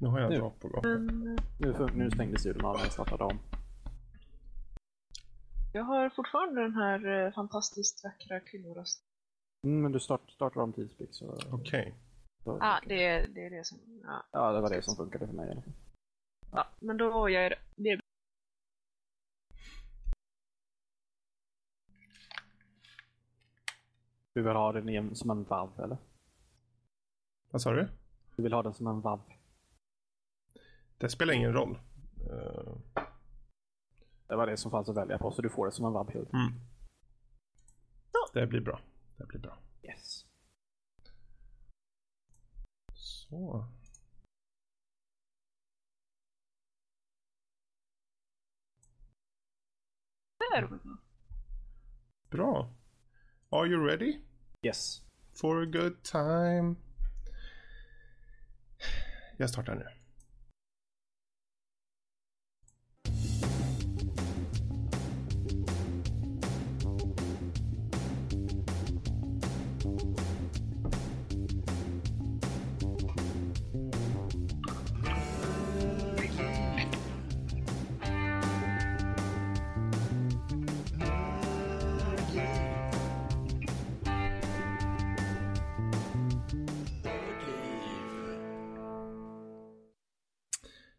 Nu har jag drap på gång. Men Nu, nu stängdes ljuden av när jag startade om. jag har fortfarande den här eh, fantastiskt vackra kvinnorösten. Mm, men du start, startar om tidsblick så... Okej. så Ja, ah, det, är- det är det som... Ja, ja, det var det som funkade för mig i alla fall. ja men då gör jag det. Du vill ha den som en vav, eller? Vad sa du? Du vill ha den som en vav? Det spelar ingen roll. Eh, Det var det som fanns att välja på, så du får det som en helt. mm. Det blir bra. Det blir bra. Yes. Så. Där. Bra. Are you ready? Yes. For a good time. Jag startar nu.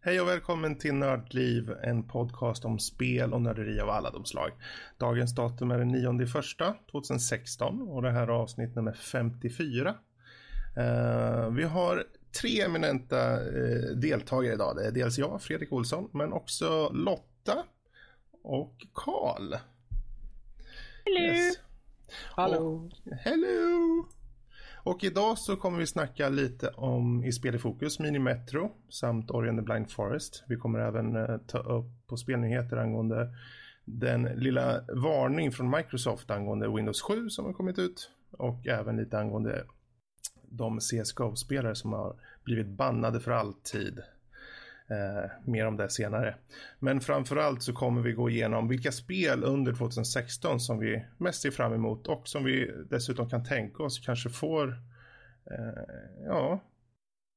Hej och välkommen till Nördliv, en podcast om spel och nörderi av alla de slag. Dagens datum är den 9 första 2016 och det här är avsnitt nummer 54. Eh, vi har tre eminenta eh, deltagare idag. Det är dels jag, Fredrik Olsson, men också Lotta och Karl. Yes. Hallå! Hello! Och idag så kommer vi snacka lite om i spel i fokus, Mini Metro samt Ori and the Blind Forest. Vi kommer även eh, ta upp på spelnyheter angående den lilla varning från Microsoft angående Windows 7 som har kommit ut och även lite angående de CSGO-spelare som har blivit bannade för alltid. Eh, mer om det senare. Men framförallt så kommer vi gå igenom vilka spel under 2016 som vi mest ser fram emot och som vi dessutom kan tänka oss kanske får eh, ja,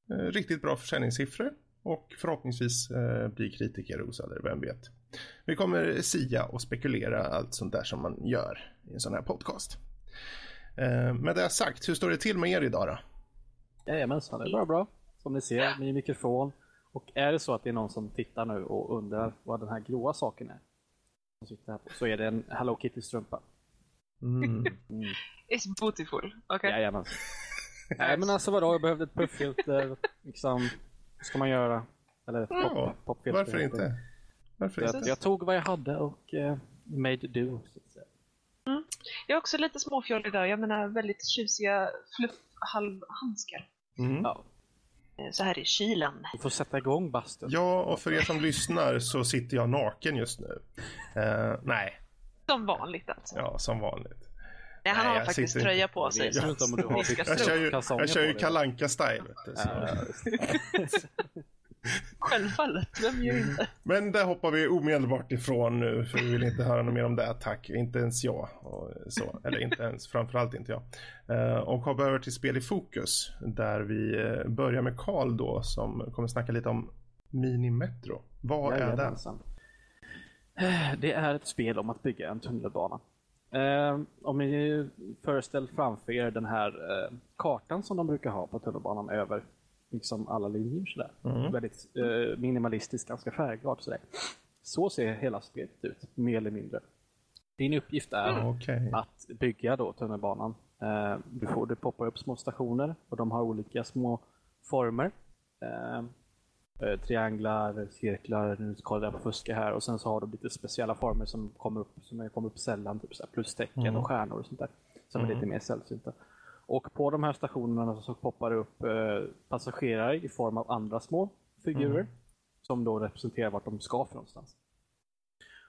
eh, riktigt bra försäljningssiffror och förhoppningsvis eh, blir kritiker rosade, vem vet. Vi kommer sia och spekulera allt sånt där som man gör i en sån här podcast. Eh, med det sagt, hur står det till med er idag då? Jajamensan, det är bara bra. Som ni ser, min mikrofon. Och är det så att det är någon som tittar nu och undrar vad den här gråa saken är, som sitter här på, så är det en Hello Kitty-strumpa. Mm. Mm. It's beautiful. Okej. Jajamensan. Nej men alltså vadå, jag behövde ett puffilter, liksom. Vad ska man göra? Eller ett Ja, pop, popfilter. Varför inte? Varför inte? jag, jag tog vad jag hade och eh, made do. Så att säga. Jag är också lite småfjollig där. Jag menar väldigt tjusiga fluff-halvhandskar. Mm. Ja, Så här i kylan. vi får sätta igång bastun. Ja, och för er som lyssnar så sitter jag naken just nu. Eh, nej, Som vanligt alltså. ja, som vanligt. Nej, han har jag faktiskt sitter tröja på sig. Jag du bytt Jag kör ju, jag kör ju kalanka style Självfallet, vem gör inte? Men där hoppar vi omedelbart ifrån nu, för vi vill inte höra något mer om det. Tack, inte ens jag. Och så. Eller inte ens, framförallt inte jag. Eh, och hoppar över till spel i fokus, där vi eh, börjar med Karl då, som kommer snacka lite om Mini Metro. Vad är det? Eh, Det är ett spel om att bygga en tunnelbana. Eh, om ni föreställer framför er den här eh, kartan som de brukar ha på tunnelbanan över liksom alla linjer sådär. Mm. Väldigt eh, minimalistiskt, ganska färgglad sådär. Så ser hela spelet ut, mer eller mindre. Din uppgift är Okej. att bygga då tunnelbanan. Eh, du får, det poppar upp små stationer och de har olika små former. Eh, eh, trianglar, cirklar, nu kollar jag på fuska här och sen så har de lite speciella former som kommer upp, som kommer upp sällan, typ så plustecken Mm. och stjärnor och sånt där. Som är Mm. lite mer sällsynta. Och på de här stationerna så poppar det upp eh, passagerare i form av andra små figurer Mm. som då representerar vart de ska för någonstans.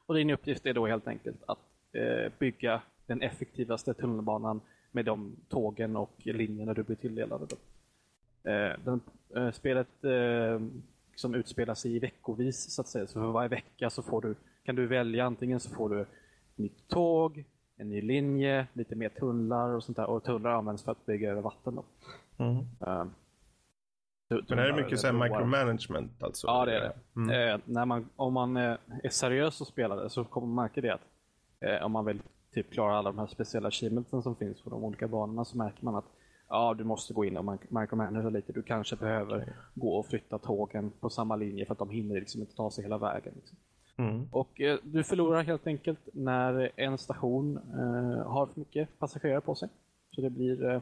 Och din uppgift är då helt enkelt att eh, bygga den effektivaste tunnelbanan med de tågen och linjerna du blir tilldelade. Då. Eh, den, eh, spelet som utspelar sig i veckovis så att säga. Så för varje vecka så får du, kan du välja antingen så får du nytt tåg, en ny linje, lite mer tunnlar och sånt där. Och tunnlar används för att bygga över vatten. Då. Mm. Eh, Men är det mycket så här micromanagement alltså? Ja, det är det. Mm. Eh, när man, om man eh, är seriös och spelar det så kommer man märka det att eh, om man vill typ klara alla de här speciella achievementsen som finns på de olika banorna så märker man att ja, du måste gå in och micromanagera lite. Du kanske behöver okay. gå och flytta tågen på samma linje för att de hinner liksom inte ta sig hela vägen. Liksom. Mm. Och eh, du förlorar helt enkelt när en station eh, har för mycket passagerare på sig. Så det blir eh,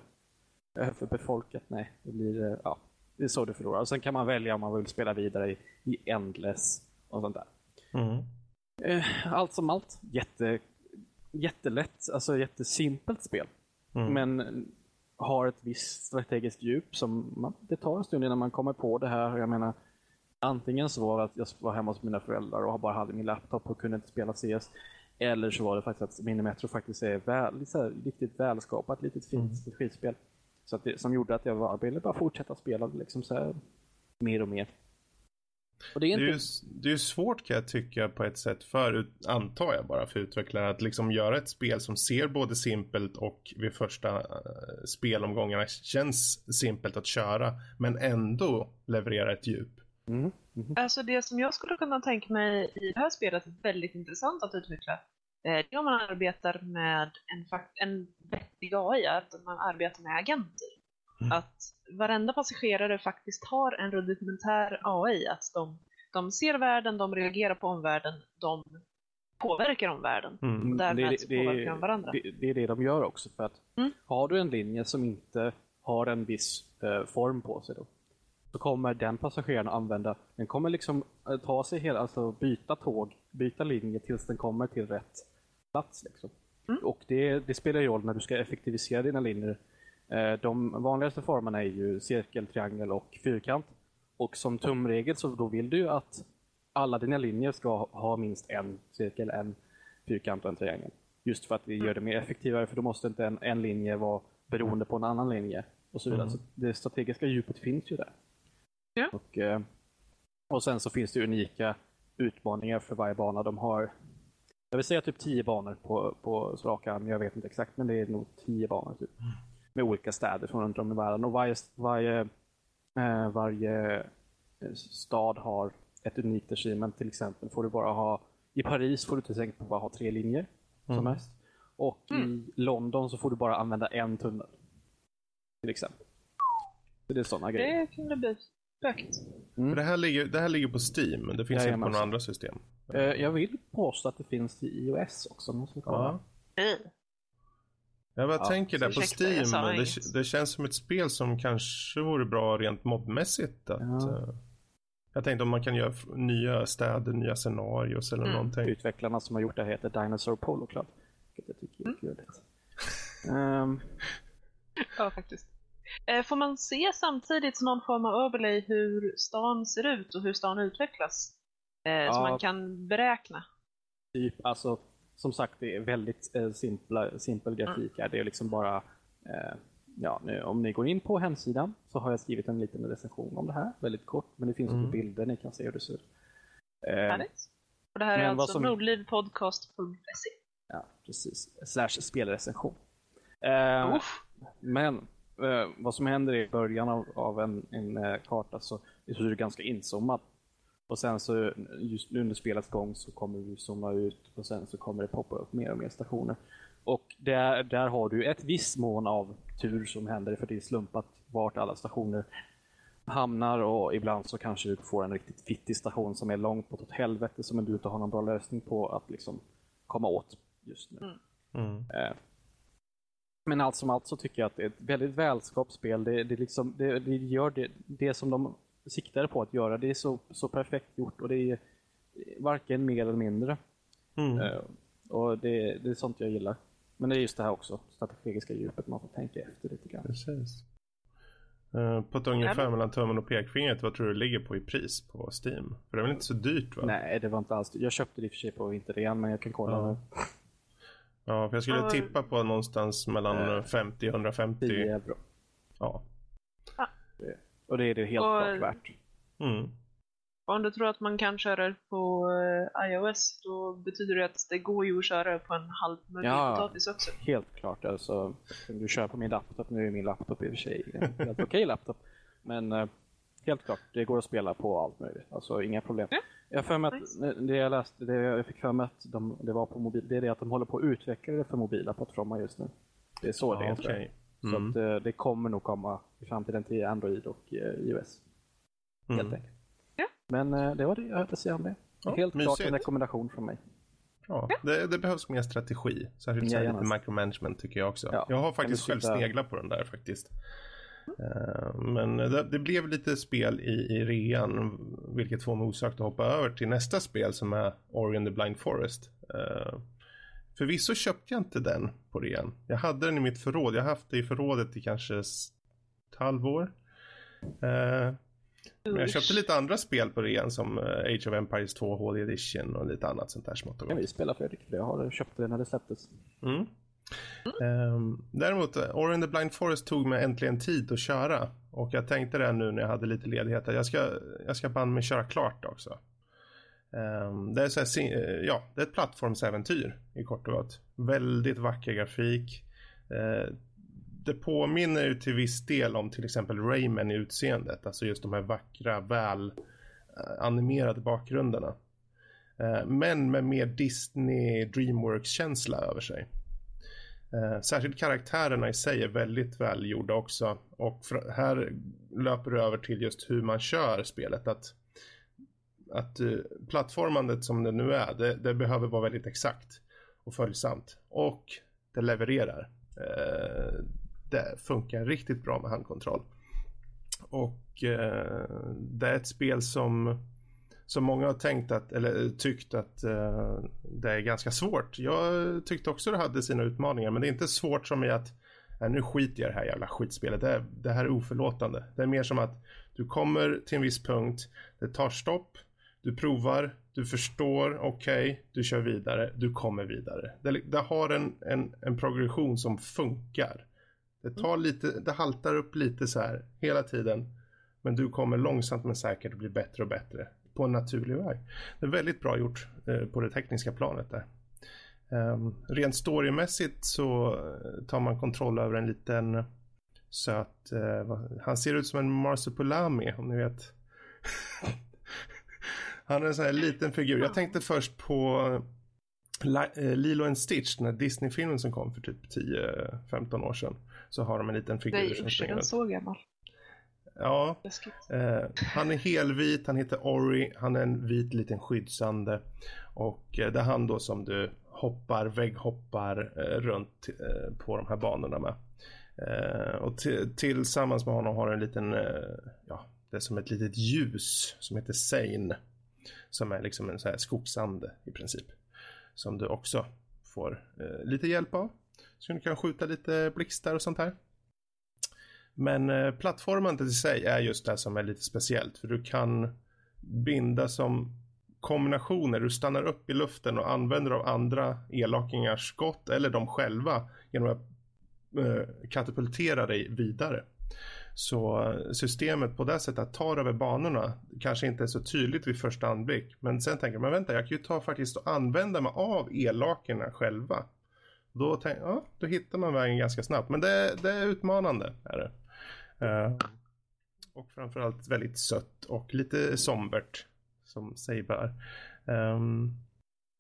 överbefolkat. Nej, det blir eh, ja, det är så du förlorar. Och sen kan man välja om man vill spela vidare i, i Endless och sånt där. Mm. Eh, allt som allt, jätte, jättelätt, alltså jättesimpelt spel. Mm. Men har ett visst strategiskt djup som man, det tar en stund innan man kommer på det här. Jag menar, antingen så var det att jag var hemma hos mina föräldrar och bara hade min laptop och kunde inte spela CS. Eller så var det faktiskt att Minimetro faktiskt är väl, så här, riktigt välskapat, litet fint mm. skitspel. Så att det, som gjorde att jag var, ville bara fortsätta spela liksom så här, mer och mer. Och det, är inte... det, är ju, det är ju svårt kan jag tycka på ett sätt för, antar jag bara, för utvecklare att liksom göra ett spel som ser både simpelt och vid första uh, spelomgångarna känns simpelt att köra men ändå leverera ett djup. Mm. Mm. Alltså det som jag skulle kunna tänka mig i det här spelet väldigt intressant att utveckla eh, det är om man arbetar med en, en vettig AI, att man arbetar med agenter. Mm. Att varenda passagerare faktiskt har en rudimentär AI, att de, de ser världen, de reagerar på omvärlden, de påverkar omvärlden. Mm. Och därmed det, det, påverkar de varandra. Det, det, är det de gör också, för att mm. har du en linje som inte har en viss eh, form på sig då, så kommer den passageraren använda, den kommer liksom eh, ta sig hela, alltså byta tåg, byta linje tills den kommer till rätt plats. Liksom. Mm. Och det, det spelar ju roll när du ska effektivisera dina linjer. Eh, de vanligaste formerna är ju cirkel, triangel och fyrkant. Och som tumregel så då vill du ju att alla dina linjer ska ha minst en cirkel, en fyrkant och en triangel. Just för att det gör det mer effektivare för då måste inte en, en linje vara beroende på en annan linje. Och så vidare. Mm. Så det strategiska djupet finns ju där. Ja. Och, eh, och sen så finns det unika utmaningar för varje bana. De har, jag vill säga typ tio banor på, på rak arm, jag vet inte exakt, men det är nog tio banor typ. Mm. Med olika städer från runt om i världen. Och varje, varje, eh, varje eh, stad har ett unikt achievement. Till exempel får du bara ha, i Paris får du till exempel bara ha tre linjer mm. som mest. Och mm. i London så får du bara använda en tunnel. Till exempel. Så det är sådana grejer. Det bli Mm. det, här ligger, det här ligger på Steam, det finns inte på några andra system. Uh, jag vill påstå att det finns i iOS också. Ja. Mm. Jag bara ja, tänker där på Steam, det, det, känns som ett spel som kanske vore bra rent mobbmässigt. Att, ja. uh, jag tänkte om man kan göra nya städer, nya scenarios eller mm. någonting. Utvecklarna som har gjort det heter Dinosaur Polo Club. Vilket jag tycker är mm. um... ja, faktiskt. Eh, får man se samtidigt någon form av överlay hur stan ser ut och hur stan utvecklas? Eh, ja. Så man kan beräkna? Typ, alltså som sagt det är väldigt eh, simpla, simpel grafik mm. Det är liksom bara eh, Ja, nu, om ni går in på hemsidan så har jag skrivit en liten recension om det här, väldigt kort, men det finns mm. också bilder ni kan se hur det ser ut. Eh. Och det här är alltså som... nordlivpodcast.se Ja, precis. Slash spelrecension. Eh, men eh, vad som händer i början av, av en, en eh, karta så, så är det ganska inzoomat. Och sen så just under spelets gång så kommer vi zooma ut och sen så kommer det poppa upp mer och mer stationer. Och där, där har du ett visst mån av tur som händer för det är slumpat vart alla stationer hamnar och ibland så kanske du får en riktigt fittig station som är långt bortåt helvete som du inte har någon bra lösning på att liksom komma åt just nu. Mm. Mm. Men allt som allt så tycker jag att det är ett väldigt välskapt spel. Det, det, liksom, det, det gör det, det som de siktade på att göra. Det är så, så perfekt gjort och det är varken mer eller mindre. Mm. Uh, och det, det är sånt jag gillar. Men det är just det här också, strategiska djupet. Man får tänka efter lite grann. Precis. Uh, på ett ungefär mellan tummen och pekfingret, vad tror du det ligger på i pris på Steam? För det är väl inte så dyrt va? Nej, det var inte alls Jag köpte det i och för sig på vinterrean, men jag kan kolla uh. Ja, för jag skulle tippa på någonstans mellan 50 och 150. 10 euro. Ja. ja. Och det är det helt och, klart värt. Mm. Om du tror att man kan köra det på uh, iOS, då betyder det att det går ju att köra på en halv ja, potatis också. helt klart. Alltså, du kör på min laptop, nu är min laptop i och för sig en helt okej laptop. Men uh, helt klart. Det går att spela på allt möjligt. Alltså inga problem. Ja. Jag för mig att det jag läste, det jag fick för mig att de, det var på mobil, det är det att de håller på att utveckla det för mobila plattformar just nu. Det är så det är. jag. okej. Så Mm. att, eh, det kommer nog komma i framtiden till Android och eh, iOS. Helt Mm. enkelt. Ja. Men eh, det var det jag hade att säga om det. Ja, Helt klart mysigt. en rekommendation från mig. Ja, det, det behövs mer strategi. Särskilt så här Jajamän. lite micromanagement tycker jag också. Ja, Jag har faktiskt själv sneglat på den där faktiskt. Eh, Men det, det blev lite spel i, i rean, vilket får mig osökt att hoppa över till nästa spel som är Ori and the Blind Forest. Uh, förvisso köpte jag inte den på rean. Jag hade den i mitt förråd. Jag har haft det i förrådet i kanske ett halvår. Eh, men jag köpte lite andra spel på rean som eh, Age of Empires 2 HD Edition och lite annat sånt där smått och Kan gott. vi spela Fredrik? Jag har köpt det när det släpptes. Mm. Mm. däremot, eh, Ori the Blind Forest tog mig äntligen tid att köra. Och jag tänkte det nu när jag hade lite ledighet. att Jag ska, jag ska banne mig köra klart också. Ehm, det, är så här, eh, ja, det är ett plattformsäventyr i kort och gott. Väldigt vacker grafik. Eh, det påminner ju till viss del om till exempel Rayman i utseendet. Alltså just de här vackra, väl eh, animerade bakgrunderna. Men med mer Disney Dreamworks-känsla över sig. Eh, särskilt karaktärerna i sig är väldigt välgjorda också. Och här löper det över till just hur man kör spelet. Att, att eh, plattformandet som det nu är, det, det behöver vara väldigt exakt och följsamt. Och det levererar. Eh, det funkar riktigt bra med handkontroll. Och eh, det är ett spel som så många har tänkt att, eller tyckt att eh, det är ganska svårt. Jag tyckte också det hade sina utmaningar, men det är inte svårt som i att äh, nu skiter jag i det här jävla skitspelet. Det, är- det här är oförlåtande. Det är mer som att du kommer till en viss punkt, det tar stopp, du provar, du förstår, okej, du kör vidare, du kommer vidare. Det, det har en, en, en progression som funkar. Det tar lite, det haltar upp lite så här hela tiden. Men du kommer långsamt men säkert bli bättre och bättre på en naturlig väg. Det är väldigt bra gjort eh, på det tekniska planet där. Um, rent storymässigt så eh, tar man kontroll över en liten söt, eh, han ser ut som en marsupilami om ni vet. han är en sån här liten figur. Jag tänkte först på Lilo and Stitch, den här Disney-filmen som kom för typ 10-15 år sedan. Så har de en liten figur Nej som usch, springer den så gammal? Ja. Eh, han är helvit, han heter Ori, han är en vit liten skyddsande. Och eh, det är han då som du hoppar, vägghoppar eh, runt eh, på de här banorna med. Och ti- tillsammans med honom har du en liten, ja, det är som ett litet ljus som heter Sane. Som är liksom en så här skogsande i princip. Som du också får lite hjälp av. Så du kan skjuta lite blixtar och sånt här. Men eh, plattformen i sig är just det som är lite speciellt. För du kan binda som kombinationer. Du stannar upp i luften och använder av andra elakingars skott eller de själva genom att eh, katapultera dig vidare. Så eh, systemet på det sättet tar över banorna kanske inte är så tydligt vid första anblick. Men sen tänker man vänta, jag kan ju ta faktiskt och använda mig av elakerna själva. Då, tänk, ja, då hittar man vägen ganska snabbt. Men det, det är utmanande. Är det. Eh, och framförallt väldigt sött och lite sombert. Som sig bör. Ehm,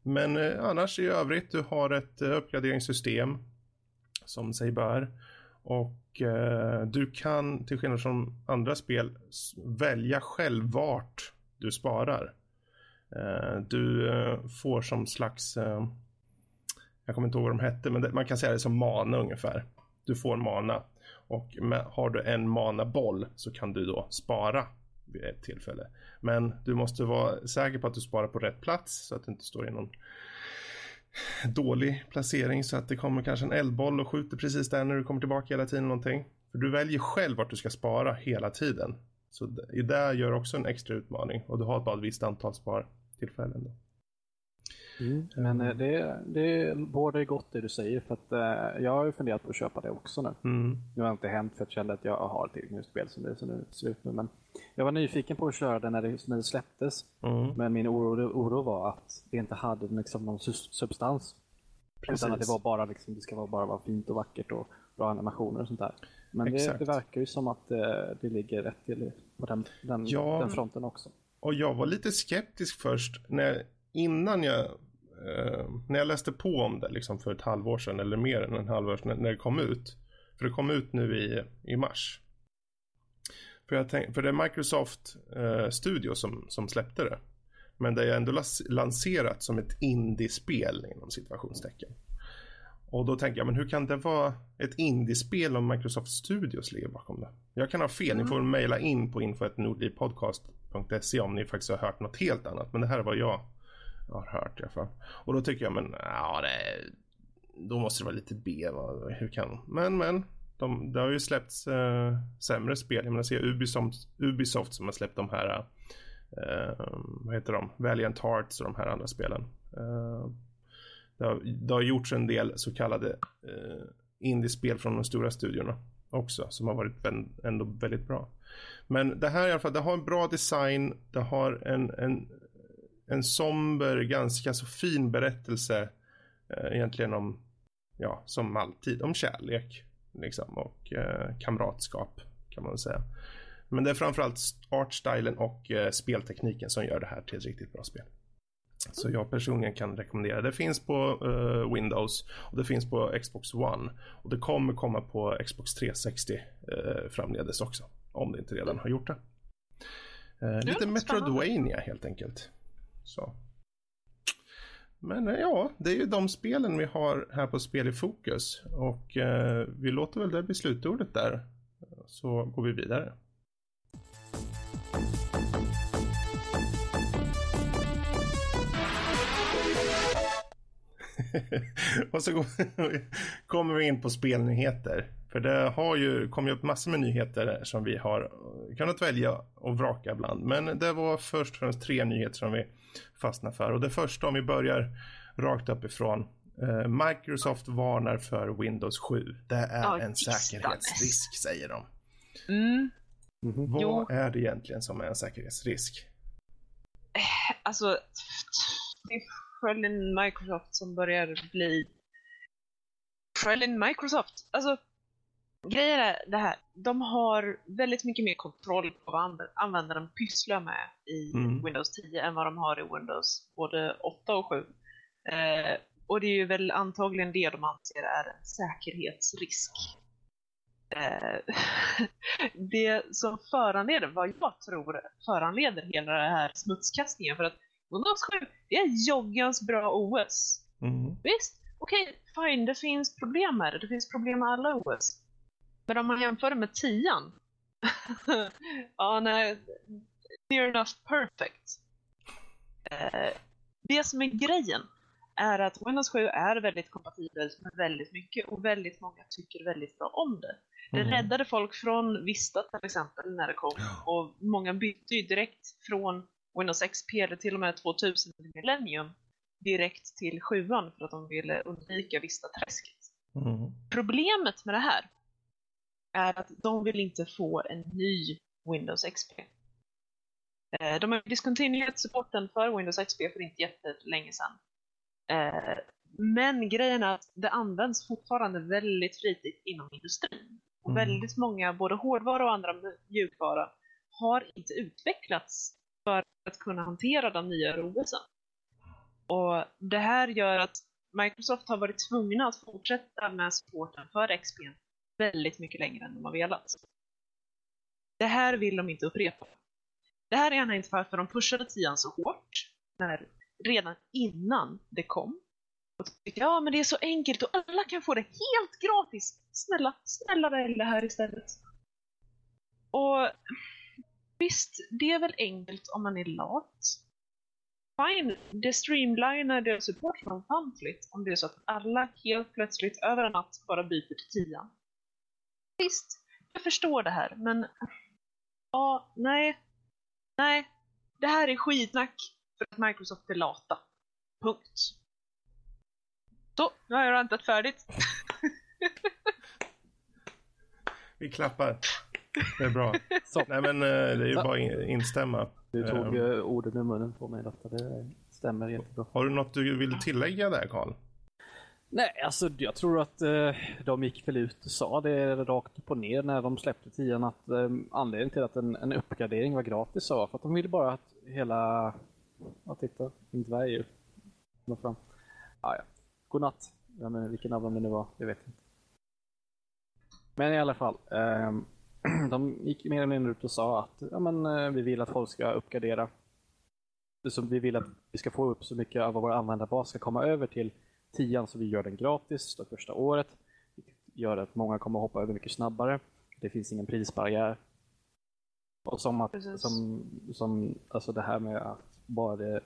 men eh, annars i övrigt, du har ett eh, uppgraderingssystem. Som sig bör. Och eh, du kan, till skillnad från andra spel, välja själv vart du sparar. Eh, du eh, får som slags, eh, jag kommer inte ihåg vad de hette, men det, man kan säga det som mana ungefär. Du får mana. Och med, har du en mana-boll så kan du då spara vid ett tillfälle. Men du måste vara säker på att du sparar på rätt plats så att du inte står i någon dålig placering så att det kommer kanske en eldboll och skjuter precis där när du kommer tillbaka hela tiden någonting. För du väljer själv vart du ska spara hela tiden. Så det där det gör också en extra utmaning och du har bara ett visst antal spartillfällen. Då. Men eh, det, det bådar gott det du säger för att eh, jag har ju funderat på att köpa det också nu. Mm. Nu har det inte hänt för att jag kände att jag har ett eget spel som det ser nu- ser ut nu. Men jag var nyfiken på att köra det när det, när det släpptes. Mm. Men min oro, oro var att det inte hade liksom någon substans. Utan att det var bara liksom, det ska vara bara vara fint och vackert och, bra animationer och sånt där. Men det, det, verkar ju som att det, det ligger rätt till på den, den, ja, den fronten också. Och jag var lite skeptisk först när, innan jag eh, när jag läste på om det liksom för ett halvår sedan eller mer än en halvår sedan när det kom ut. För det kom ut nu i, i mars. För, jag tänk, för det är Microsoft eh, Studio som, som släppte det. Men det är ändå lanserat som ett indiespel inom situationstecken. Och då tänker jag, men hur kan det vara ett indiespel om Microsoft Studios ligger bakom det? Jag kan ha fel, mm. ni får mejla in på info.nordlivpodcast.se om ni faktiskt har hört något helt annat. Men det här är vad jag har hört i alla fall. Och då tycker jag, men ja, det, då måste det vara lite B. Va? Hur kan? Men, men. De, det har ju släppts eh, sämre spel. Jag menar, se Ubisoft, Ubisoft som har släppt de här, eh, vad heter de, Valiant Hearts och de här andra spelen. Eh, det, har, det har gjorts en del så kallade eh, indiespel från de stora studiorna också som har varit ändå väldigt bra. Men det här i alla fall, det har en bra design, det har en, en, en somber, ganska så fin berättelse eh, egentligen om, ja, som alltid, om kärlek liksom, och eh, kamratskap kan man säga. Men det är framförallt artstylen och eh, speltekniken som gör det här till ett riktigt bra spel. Så jag personligen kan rekommendera. Det finns på uh, Windows och det finns på Xbox One. Och det kommer komma på Xbox 360 uh, framledes också. Om det inte redan har gjort det. Uh, lite Metroidvania helt enkelt. Så. Men eh, ja, det är ju de spelen vi har här på Spel i fokus. Och eh, vi låter väl det bli slutordet där. Så går vi vidare. och så kommer vi in på spelnyheter. För det har ju kommit upp massor med nyheter som vi har eh, kunnat välja och vraka bland. Men det var först och främst tre nyheter som vi fastnade för. Och det första om vi börjar rakt uppifrån. Eh, Microsoft varnar för Windows 7. Det är oh, en säkerhetsrisk säger de. Mm. Mm -hmm. Vad jo. är det egentligen som är en säkerhetsrisk? Eh, alltså, sköljen Microsoft som börjar bli sköljen Microsoft. Alltså, grejen är det här. De har väldigt mycket mer kontroll på vad användaren pysslar med i mm. Windows 10 än vad de har i Windows både 8 och 7. Eh, och det är ju väl antagligen det de anser är en säkerhetsrisk. Eh, det som föranleder, vad jag tror föranleder hela den här smutskastningen, för att Windows 7, det är joggens bra OS. Mm. Visst, okej, okay, fine, det finns problem med det. Det finns problem med alla OS. Men om man jämför det med 10 ja, nej, near enough perfect. Eh, det som är grejen är att Windows 7 är väldigt kompatibelt med väldigt mycket och väldigt många tycker väldigt bra om det. Det mm. räddade folk från Vista till exempel när det kom och många bytte ju direkt från Windows XP eller till och med 2000 Millennium direkt till 7 för att de ville undvika Vista-träsket. Mm. Problemet med det här är att de vill inte få en ny Windows XP. Eh, de har diskontinuerat supporten för Windows XP för inte jättelänge sedan. Eh, men grejen är att det används fortfarande väldigt flitigt inom industrin. Och mm. väldigt många, både hårdvara och andra mjukvara, har inte utvecklats för att kunna hantera de nya OSen. Och det här gör att Microsoft har varit tvungna att fortsätta med supporten för XP väldigt mycket längre än de har velat. Det här vill de inte upprepa. Det här är gärna inte varför de pushade tian så hårt, när, redan innan det kom. Och tyckte, ja men det är så enkelt och alla kan få det helt gratis. Snälla, snälla välj det här istället. Och Visst, det är väl enkelt om man är lat. Fine, det streamlinar deras support från ofantligt om det är så att alla helt plötsligt över en natt bara byter till 10. Visst, jag förstår det här, men ja, nej, nej, det här är skitnack för att Microsoft är lata. Punkt. Så, nu har jag rantat färdigt. Vi klappar. Det är bra. Så. Nej men eh, det är ju bara att instämma. Du tog um, orden ur munnen på mig detta. Det stämmer jättebra. Har du något du vill tillägga där Karl? Nej, alltså jag tror att eh, de gick väl ut och sa det rakt upp och ner när de släppte tian att eh, anledningen till att en, en uppgradering var gratis var för att de ville bara att hela... Ja, titta, min dvärg ju. Kommer fram. Ah, ja. Godnatt. Ja, men vilken av dem det nu var, jag vet inte. Men i alla fall. Eh, de gick mer eller mindre ut och sa att ja, men, eh, vi vill att folk ska uppgradera. Så vi vill att vi ska få upp så mycket av vår användarbas ska komma över till tian så vi gör den gratis det första året. Det gör att många kommer hoppa över mycket snabbare. Det finns ingen prisbarriär. Och som att, som, som, alltså det här med att bara det,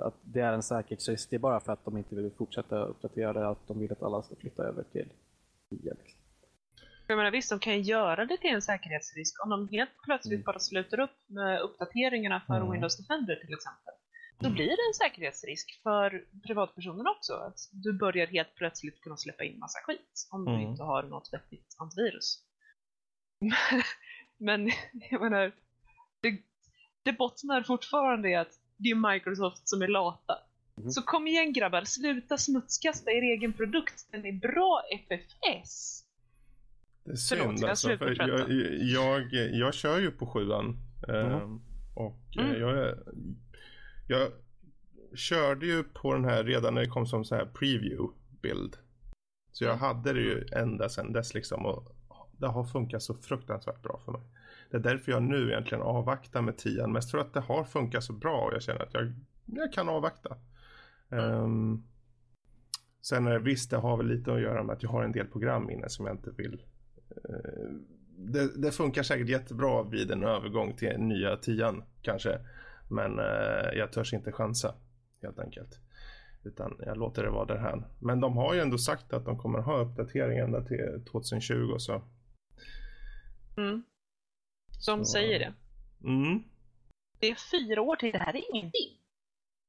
att det är en säkerhetsrisk, det är bara för att de inte vill fortsätta uppdatera det, att de vill att alla ska flytta över till 10. Liksom. Jag menar visst, de kan ju göra det till en säkerhetsrisk om de helt plötsligt mm. bara slutar upp med uppdateringarna för mm. Windows Defender till exempel. Då blir det en säkerhetsrisk för privatpersoner också. Att du börjar helt plötsligt kunna släppa in massa skit om mm. du inte har något vettigt antivirus. Men jag menar, det, det bottnar fortfarande i att det är Microsoft som är lata. Mm. Så kom igen grabbar, sluta smutskasta er egen produkt. Den är bra FFS. Det är synd Förlåt, alltså, för jag, jag, jag, kör ju på sjuan. Mm. Eh, och mm. jag, är, jag körde ju på den här redan när det kom som så här preview bild. Så jag hade det ju ända sedan dess liksom och det har funkat så fruktansvärt bra för mig. Det är därför jag nu egentligen avvaktar med tian. Mest för att det har funkat så bra och jag känner att jag, jag kan avvakta. Um, sen eh, visst, det har väl lite att göra med att jag har en del program inne som jag inte vill uh, det, det, funkar säkert jättebra vid en övergång till nya tian kanske. Men uh, jag törs inte chansa helt enkelt. Utan jag låter det vara det här. Men de har ju ändå sagt att de kommer ha uppdatering ända till 2020 så. Mm. De så. säger det. Mm. Det är fyra år till det här är ingenting.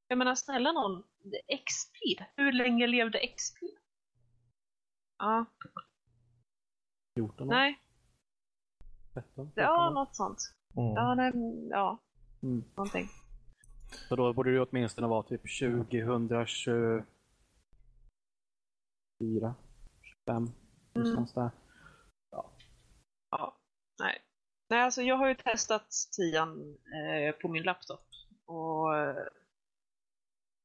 Jag menar snälla någon, XP, hur länge levde XP? Ja. 14 år? Nej. 13? Ja, något sånt. Mm. Ja, nej, ja. Mm. Någonting. Så då borde det åtminstone vara typ 2024, 25, någonstans där. Ja. ja. Nej. Nej, alltså jag har ju testat tian eh, på min laptop. Och eh,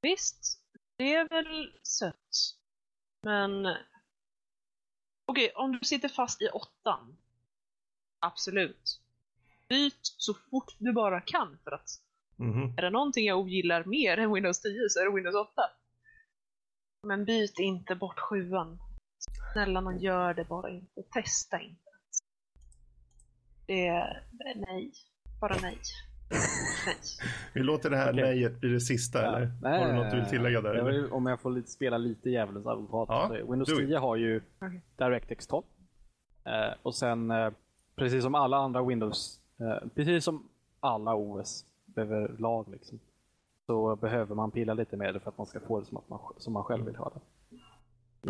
visst, det är väl sött. Men okej, okay, om du sitter fast i åttan. Absolut. Byt så fort du bara kan för att Mm. Är det någonting jag ogillar mer än Windows 10 så är det Windows 8. Men byt inte bort sjuan. Snälla någon gör det bara inte. Testa inte. Det är nej. Bara nej. nej. Vi låter det här okay. nejet bli det sista ja. eller? Nej, har du något du vill tillägga där? Vill, om jag får lite, spela lite djävulens advokat. Ja, Windows 10 har ju okay. DirectX 12. Eh, och sen eh, precis som alla andra Windows, Eh, precis som alla OS överlag liksom, så behöver man pilla lite med det för att man ska få det som, att man, som man själv vill ha det.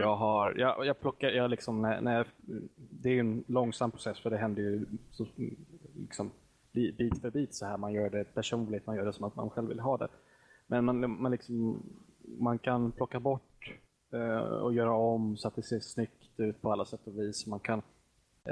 Jag har, jag, jag plockar, jag liksom, när, när jag, det är en långsam process för det händer ju så, liksom, bit för bit så här. Man gör det personligt, man gör det som att man själv vill ha det. Men man, man, liksom, man kan plocka bort eh, och göra om så att det ser snyggt ut på alla sätt och vis. Man kan Eh,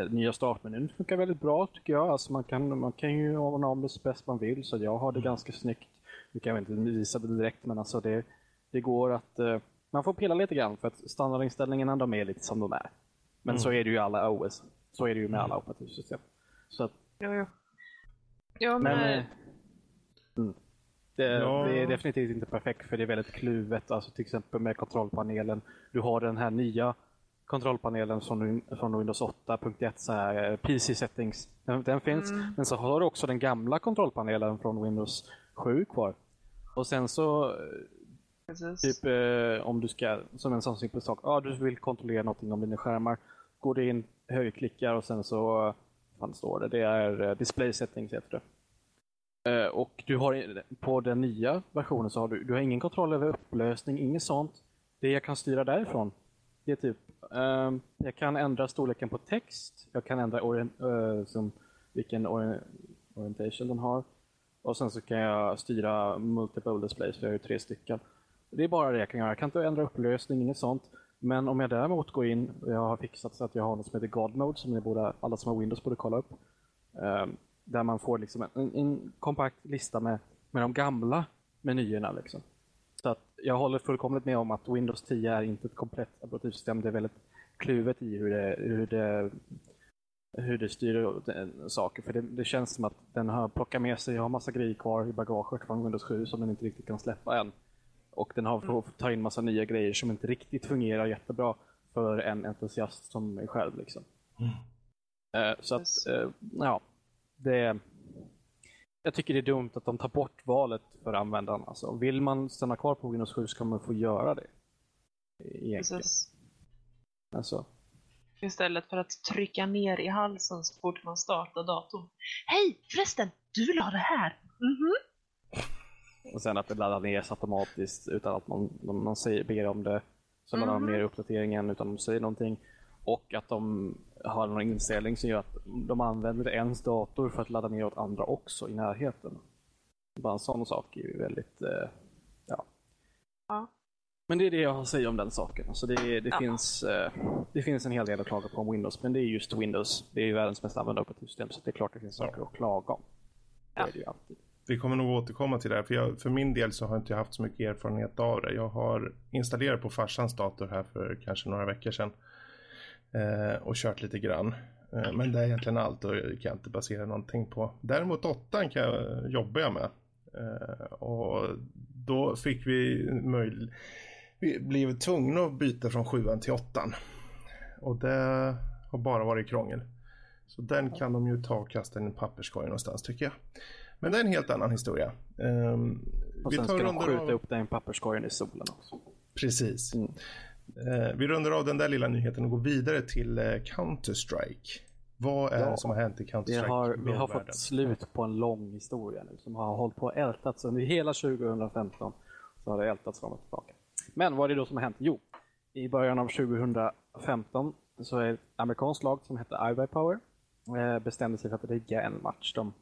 nya startmenyn funkar väldigt bra tycker jag. Alltså man, kan, man kan ju ordna om det så bäst man vill så jag har det mm. ganska snyggt. Nu kan jag inte visa det direkt men alltså det, det går att uh, man får pilla lite grann för att standardinställningarna de är lite som de är. Men mm. så är det ju i alla OS. Så är det ju med alla operativsystem. Så att, ja, ja. ja men... men uh, mm. det, ja. det, är definitivt inte perfekt för det är väldigt kluvet. Alltså till exempel med kontrollpanelen. Du har den här nya kontrollpanelen från, från Windows 8.1 så här, eh, PC settings. Den, den finns. Mm. Men så har du också den gamla kontrollpanelen från Windows 7 kvar. Och sen så Precis. typ eh, om du ska, som en sån simpel sak, ah, du vill kontrollera någonting om dina skärmar. Går du in, högerklickar och sen så, vad står det, det är eh, display settings heter det. Uh, och du har på den nya versionen så har du, du har ingen kontroll över upplösning, inget sånt. Det jag kan styra därifrån, det är typ Ehm, jag kan ändra storleken på text. Jag kan ändra orient, uh, eh, som, vilken ori orientation den har. Och sen så kan jag styra multiple displays, för jag har ju tre stycken. Det är bara det jag kan göra. Jag kan inte ändra upplösning, inget sånt. Men om jag däremot går in, och jag har fixat så att jag har något som heter God Mode som ni borde, alla som har Windows borde kolla upp. Eh, där man får liksom en, en, kompakt lista med, med de gamla menyerna. Liksom. Jag håller fullkomligt med om att Windows 10 är inte ett komplett operativsystem. Det är väldigt kluvet i hur det, hur det, hur det styr saker. För det, det, känns som att den har plockat med sig, har massa grejer kvar i bagaget från Windows 7 som den inte riktigt kan släppa än. Och den har fått ta in massa nya grejer som inte riktigt fungerar jättebra för en entusiast som mig själv. Liksom. Mm. Uh, så att, uh, ja, det... Jag tycker det är dumt att de tar bort valet för användaren. Alltså, vill man stanna kvar på Windows 7 så kan man få göra det. Egentligen. Precis. Alltså. Istället för att trycka ner i halsen så fort man startar datorn. Hej förresten, du vill ha det här? Mm -hmm. Och sen att det laddar ner automatiskt utan att man, man säger, ber om det. Så mm -hmm. laddar ner uppdateringen utan att de säger någonting. Och att de har någon inställning som gör att de använder ens dator för att ladda ner åt andra också i närheten. Bara en sån sak är ju väldigt, eh, ja. ja. Men det är det jag har att säga om den saken. Alltså det, det, ja. finns, eh, det finns en hel del att klaga på om Windows, men det är just Windows. Det är ju världens mest använda operativsystem, så det är klart det finns saker att klaga om. Det är det ju alltid. Vi kommer nog återkomma till det, för, jag, för min del så har jag inte haft så mycket erfarenhet av det. Jag har installerat på farsans dator här för kanske några veckor sedan eh, och kört lite grann. Eh, men det är egentligen allt och kan jag inte basera någonting på. Däremot åttan kan jag, jobbar jag med. Eh, och då fick vi möjlighet vi blev tvungna att byta från sjuan till åttan. Och det har bara varit krångel. Så den kan de ju ta och kasta i en papperskorg någonstans tycker jag. Men det är en helt annan historia. Um, och sen ska de skjuta av... upp den papperskorgen i solen också. Precis. Mm. Uh, vi rundar av den där lilla nyheten och går vidare till uh, Counter-Strike. Vad är ja, det som har hänt i Counter-Strike? Vi har, vi har fått slut på en lång historia nu som har hållit på och ältats under hela 2015. Så har det ältats fram och tillbaka. Men vad är det då som har hänt? Jo, i början av 2015 så är ett amerikanskt lag som heter iBuyPower eh, bestämde sig för att rigga en match. De,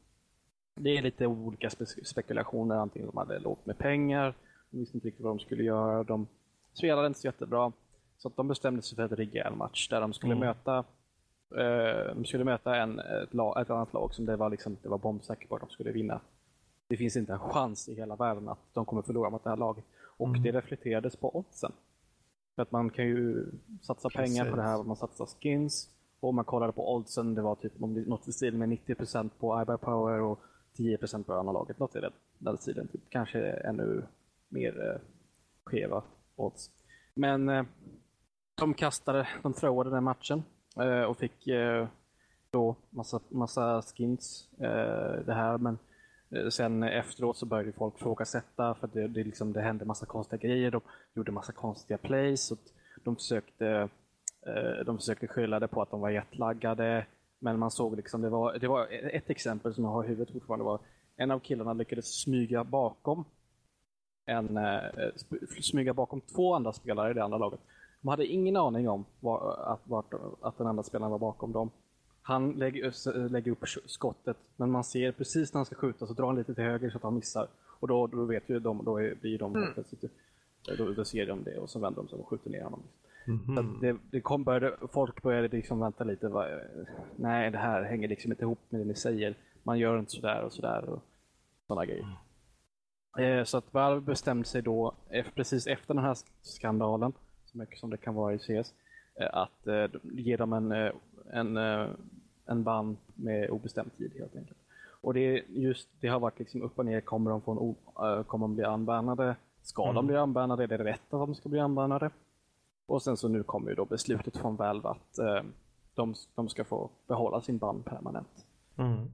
det är lite olika spe spekulationer, antingen de hade lågt med pengar, de visste inte riktigt vad de skulle göra, de spelade inte så jättebra. Så att de bestämde sig för att rigga en match där de skulle mm. möta eh, de skulle möta en, ett, lag, ett, annat lag som det var, liksom, det var bombsäkert på att de skulle vinna. Det finns inte en chans i hela världen att de kommer förlora mot det här laget. Och mm. det reflekterades på oddsen. För att man kan ju satsa Precis. pengar på det här, man satsar skins. Och man kollade på oddsen, det var typ något i stil med 90% på iBuy Power och 10% på andra laget. Något i den, den stilen. Typ, kanske ännu mer eh, skeva odds. Men eh, de kastade, de throwade den matchen eh, och fick eh, då massa, massa skins. Eh, det här, men eh, sen efteråt så började folk ifrågasätta för det, det, liksom, det hände massa konstiga grejer. De gjorde massa konstiga plays. Och de, försökte, eh, de försökte skylla det på att de var jetlaggade. Men man såg liksom, det var, det var ett exempel som jag har i huvudet fortfarande var en av killarna lyckades smyga bakom en, eh, smyga bakom två andra spelare i det andra laget. De hade ingen aning om var, att, vart, att den andra spelaren var bakom dem. Han lägger, lägger upp skottet, men man ser precis när han ska skjuta så drar han lite till höger så att han missar. Och då, då vet ju de, då blir de mm. då, då ser de det och så vänder de sig och skjuter ner honom. Mm -hmm. det, det kom började, folk började liksom vänta lite. Va, nej, det här hänger liksom inte ihop med det ni säger. Man gör inte sådär och sådär och sådana grejer. Eh, så att Valve bestämde sig då, precis efter den här skandalen, så mycket som det kan vara i CS, eh, att eh, ge dem en, en en ban med obestämd tid helt enkelt. Och det, just, det har varit liksom upp och ner, kommer de, uh, kommer de bli anbannade? Ska mm. de bli anbannade? Är det rätt att de ska bli anbannade? Och sen så nu kommer ju då beslutet från Valve att de, de ska få behålla sin ban permanent. Mm.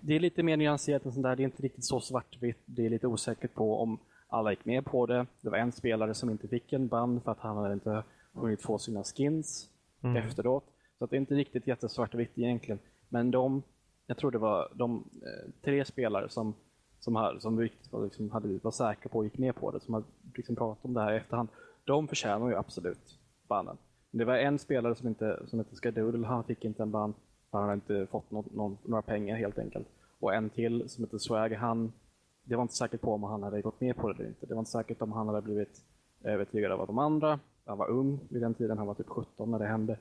Det är lite mer nyanserat än sånt där. Det är inte riktigt så svartvitt. Det är lite osäkert på om alla gick med på det. Det var en spelare som inte fick en ban för att han hade inte hunnit få sina skins mm. efteråt. Så det är inte riktigt jättesvart och vitt egentligen. Men de, jag tror det var de eh, tre spelare som, som, har, som riktigt var, liksom, hade, var säkra på och gick med på det, som har liksom pratat om det här i efterhand. De förtjänar ju absolut bannen. Det var en spelare som inte, som hette Skadoodle, han fick inte en ban för han hade inte fått någon, någon, några pengar helt enkelt. Och en till som heter Swag, han det var inte säkert på om han hade gått med på det eller inte. Det var inte säkert om han hade blivit övertygad av de andra. Han var ung vid den tiden, han var typ 17 när det hände.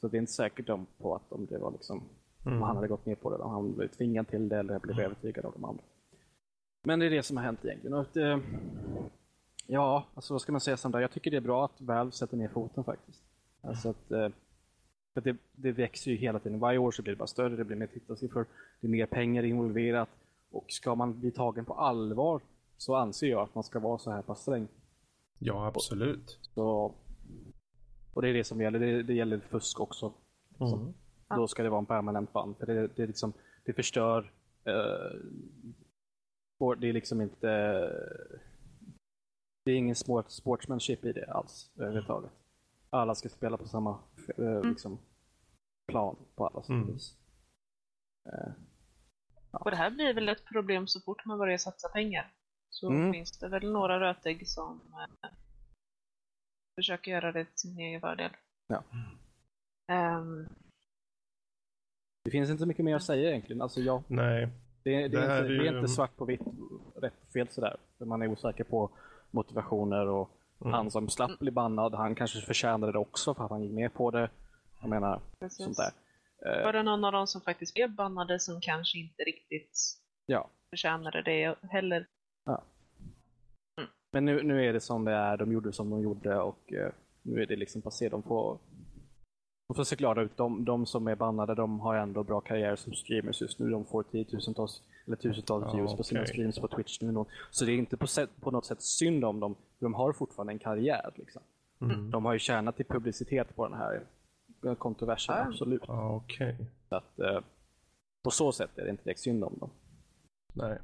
Så det är inte säkert om, på att om det var liksom, Mm. om han hade gått med på det, om han blev tvingad till det eller blev övertygad av de andra. Men det är det som har hänt egentligen. Och det, ja, alltså vad ska man säga som där? Jag tycker det är bra att Valve sätter ner foten faktiskt. Alltså att, eh, för det, det växer ju hela tiden. Varje år så blir det bara större, det blir mer tittarsiffror, det är mer pengar involverat. Och ska man bli tagen på allvar så anser jag att man ska vara så här pass sträng. Ja, absolut. Så, och det är det som gäller. Det, det gäller fusk också. Liksom. Mm. Då ska det vara en permanent ban. För det, det, är liksom, det förstör... Eh, det är liksom inte... Det är ingen sport, sportsmanship i det alls överhuvudtaget. Alla ska spela på samma eh, liksom, plan på alla sätt Mm. Eh, Och det här blir väl ett problem så fort man börjar satsa pengar. Så Mm. finns det väl några rötägg som eh, försöker göra det till sin egen fördel. Ja. Ehm, det finns inte så mycket mer att säga egentligen. Alltså, jag, Nej. Det, det, Det är, inte, är det är inte svart på vitt, rätt och fel sådär. Man är osäker på motivationer och Mm. han som slapp bli bannad, han kanske förtjänade det också för att han gick med på det. Jag menar, precis. sånt där. Eh, Var det någon av dem som faktiskt blev bannade som kanske inte riktigt ja. förtjänade det heller? Men nu, nu är det som det är, de gjorde som de gjorde och eh, nu är det liksom passerat. De får, de får se glada ut. De, de som är bannade, de har ändå bra karriär som streamers just nu. De får tiotusentals eller tusentals Ja, views på sina streams på Twitch nu. Så det är inte på, sätt, på något sätt synd om dem. De har fortfarande en karriär. Liksom. Mm. De har ju tjänat till publicitet på den här kontroversen, Ja. absolut. Ja, okej. Så att, eh, på så sätt är det inte direkt synd om dem. Nej.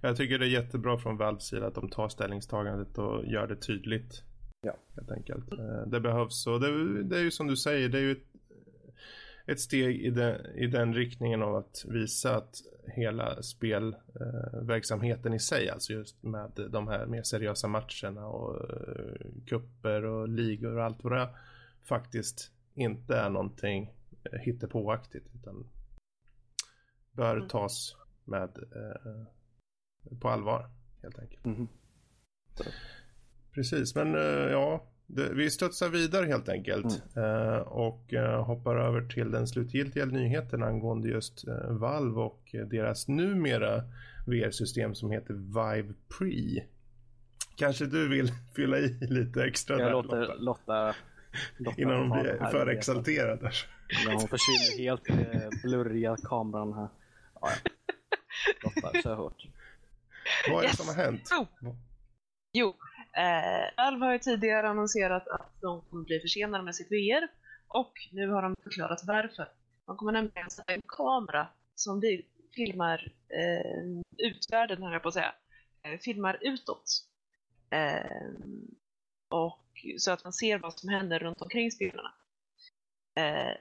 Jag tycker det är jättebra från Valves sida att de tar ställningstagandet och gör det tydligt. Ja. Helt enkelt. Eh, Det behövs och det, det är ju som du säger, det är ju ett, ett steg i den, i den riktningen av att visa att hela spelverksamheten i sig, alltså just med de här mer seriösa matcherna och uh, kupper och ligor och allt vad det är, faktiskt inte är någonting eh, hittepåaktigt utan bör Mm. tas med eh, på allvar helt enkelt. Mhm. Precis, men eh, ja, det, vi studsar vidare helt enkelt eh, och eh, hoppar över till den slutgiltiga nyheten angående just eh, Valve och deras numera VR-system som heter Vive Pre. Kanske du vill fylla i lite extra där Jag låter Lotta, Lotta, Lotta innan hon blir här för exalterad. När hon försvinner helt den blurriga kameran här. Ja, ja. Lotta, kör hårt. Vad är det Yes. som har hänt? Oh. Jo, eh, Valve har ju tidigare annonserat att de kommer bli försenade med sitt VR och nu har de förklarat varför. De kommer nämligen sätta en kamera som vi filmar eh, utvärlden, höll jag på att säga, eh, filmar utåt. Eh, och så att man ser vad som händer runt omkring spelarna. Eh,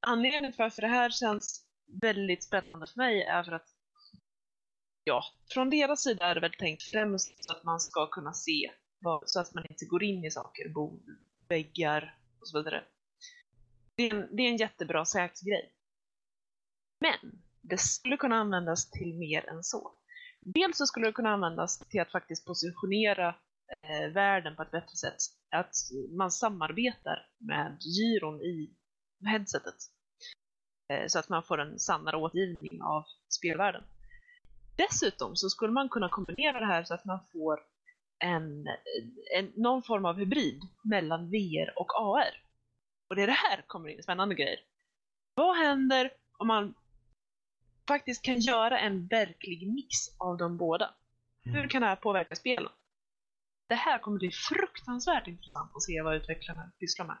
anledningen till varför det här känns väldigt spännande för mig är för att Ja, från deras sida är det väl tänkt främst så att man ska kunna se, vad, så att man inte går in i saker, bord, väggar och så vidare. Det är en, det är en jättebra säkerhetsgrej. Men det skulle kunna användas till mer än så. Dels så skulle det kunna användas till att faktiskt positionera eh, världen på ett bättre sätt. Att man samarbetar med gyron i headsetet. Eh, så att man får en sannare återgivning av spelvärlden. Dessutom så skulle man kunna kombinera det här så att man får en, en, någon form av hybrid mellan VR och AR. Och det är det här kommer in spännande grejer. Vad händer om man faktiskt kan göra en verklig mix av de båda? Hur kan det här påverka spelen? Det här kommer bli fruktansvärt intressant att se vad utvecklarna pysslar med.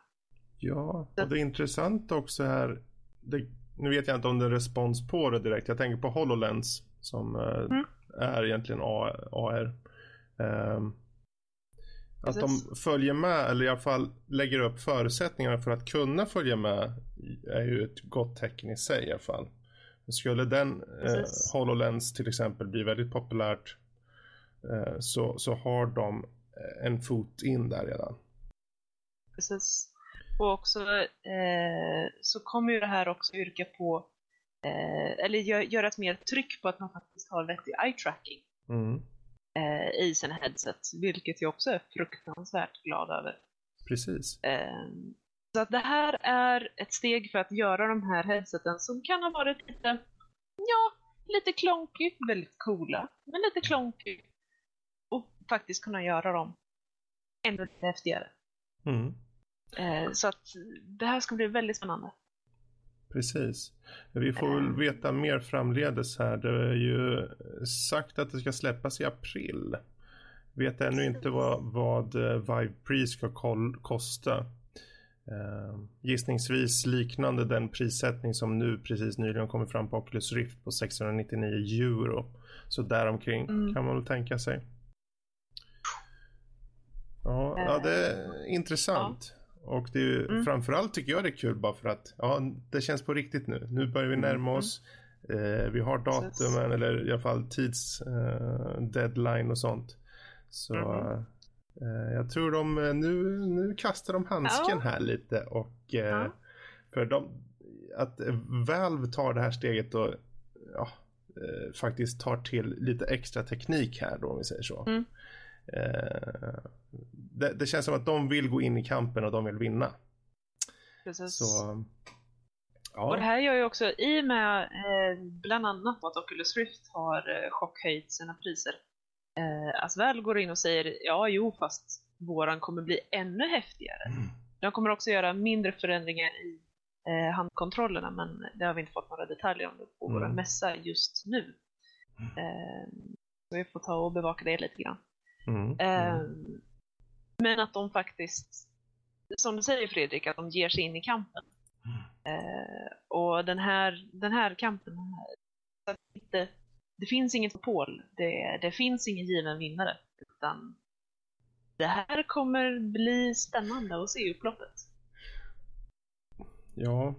Ja, och det är intressant också här. Det, nu vet jag inte om det är respons på det direkt. Jag tänker på HoloLens som eh, Mm. är egentligen AR. Ehm, att Precis. de följer med eller i alla fall lägger upp förutsättningarna för att kunna följa med är ju ett gott tecken i sig i alla fall. Skulle den eh. HoloLens till exempel bli väldigt populärt så, så har de eh, en fot in där redan. Precis. Och också eh, så kommer ju det här också yrka på, eh, eller gö- göra ett mer tryck på att man faktiskt har vettig eye tracking. Mm. eh, i sina headset, vilket jag också är fruktansvärt glad över. Precis. Eh, så att det här är ett steg för att göra de här headseten som kan ha varit lite, ja, lite klonky, väldigt coola, men lite klonky. Och faktiskt kunna göra dem ännu lite häftigare. Mm. Eh, så att det här ska bli väldigt spännande. Precis. Vi får väl veta mer framledes här. Det är ju sagt att det ska släppas i april. Vet ännu inte vad, vad eh, Vive Pre ska kosta. Uh, gissningsvis liknande den prissättning som nu precis nyligen kommit fram på Oculus Rift på 699 euro. Så däromkring mm. kan man väl tänka sig. Ja, ja det är intressant. Ja. Och det är ju, mm. framförallt tycker jag det är kul bara för att ja, det känns på riktigt nu. Nu börjar vi närma mm. oss. Eh, vi har datumen eller i alla fall tids eh, deadline och sånt. Så mm. eh, jag tror de eh, nu, nu kastar de handsken här lite och eh, för de, att Valve tar det här steget och ja, eh, faktiskt tar till lite extra teknik här då om vi säger så. Mm. Det, det, känns som att de vill gå in i kampen och de vill vinna. Precis. Så, ja. Och det här gör ju också, i och med eh, bland annat att Oculus Rift har eh, chockhöjt sina priser. Eh, Asväl går in och säger, ja jo fast våran kommer bli ännu häftigare. Mm. De kommer också göra mindre förändringar i eh, handkontrollerna men det har vi inte fått några detaljer om på mm. vår mässa just nu. Mm. Eh, så vi får ta och bevaka det lite grann. Mm. Eh, men att de faktiskt, som du säger Fredrik, att de ger sig in i kampen. Eh, och den här, den här kampen, det, det finns inget pål, det, det finns ingen given vinnare. Utan det här kommer bli spännande att se upploppet. Ja,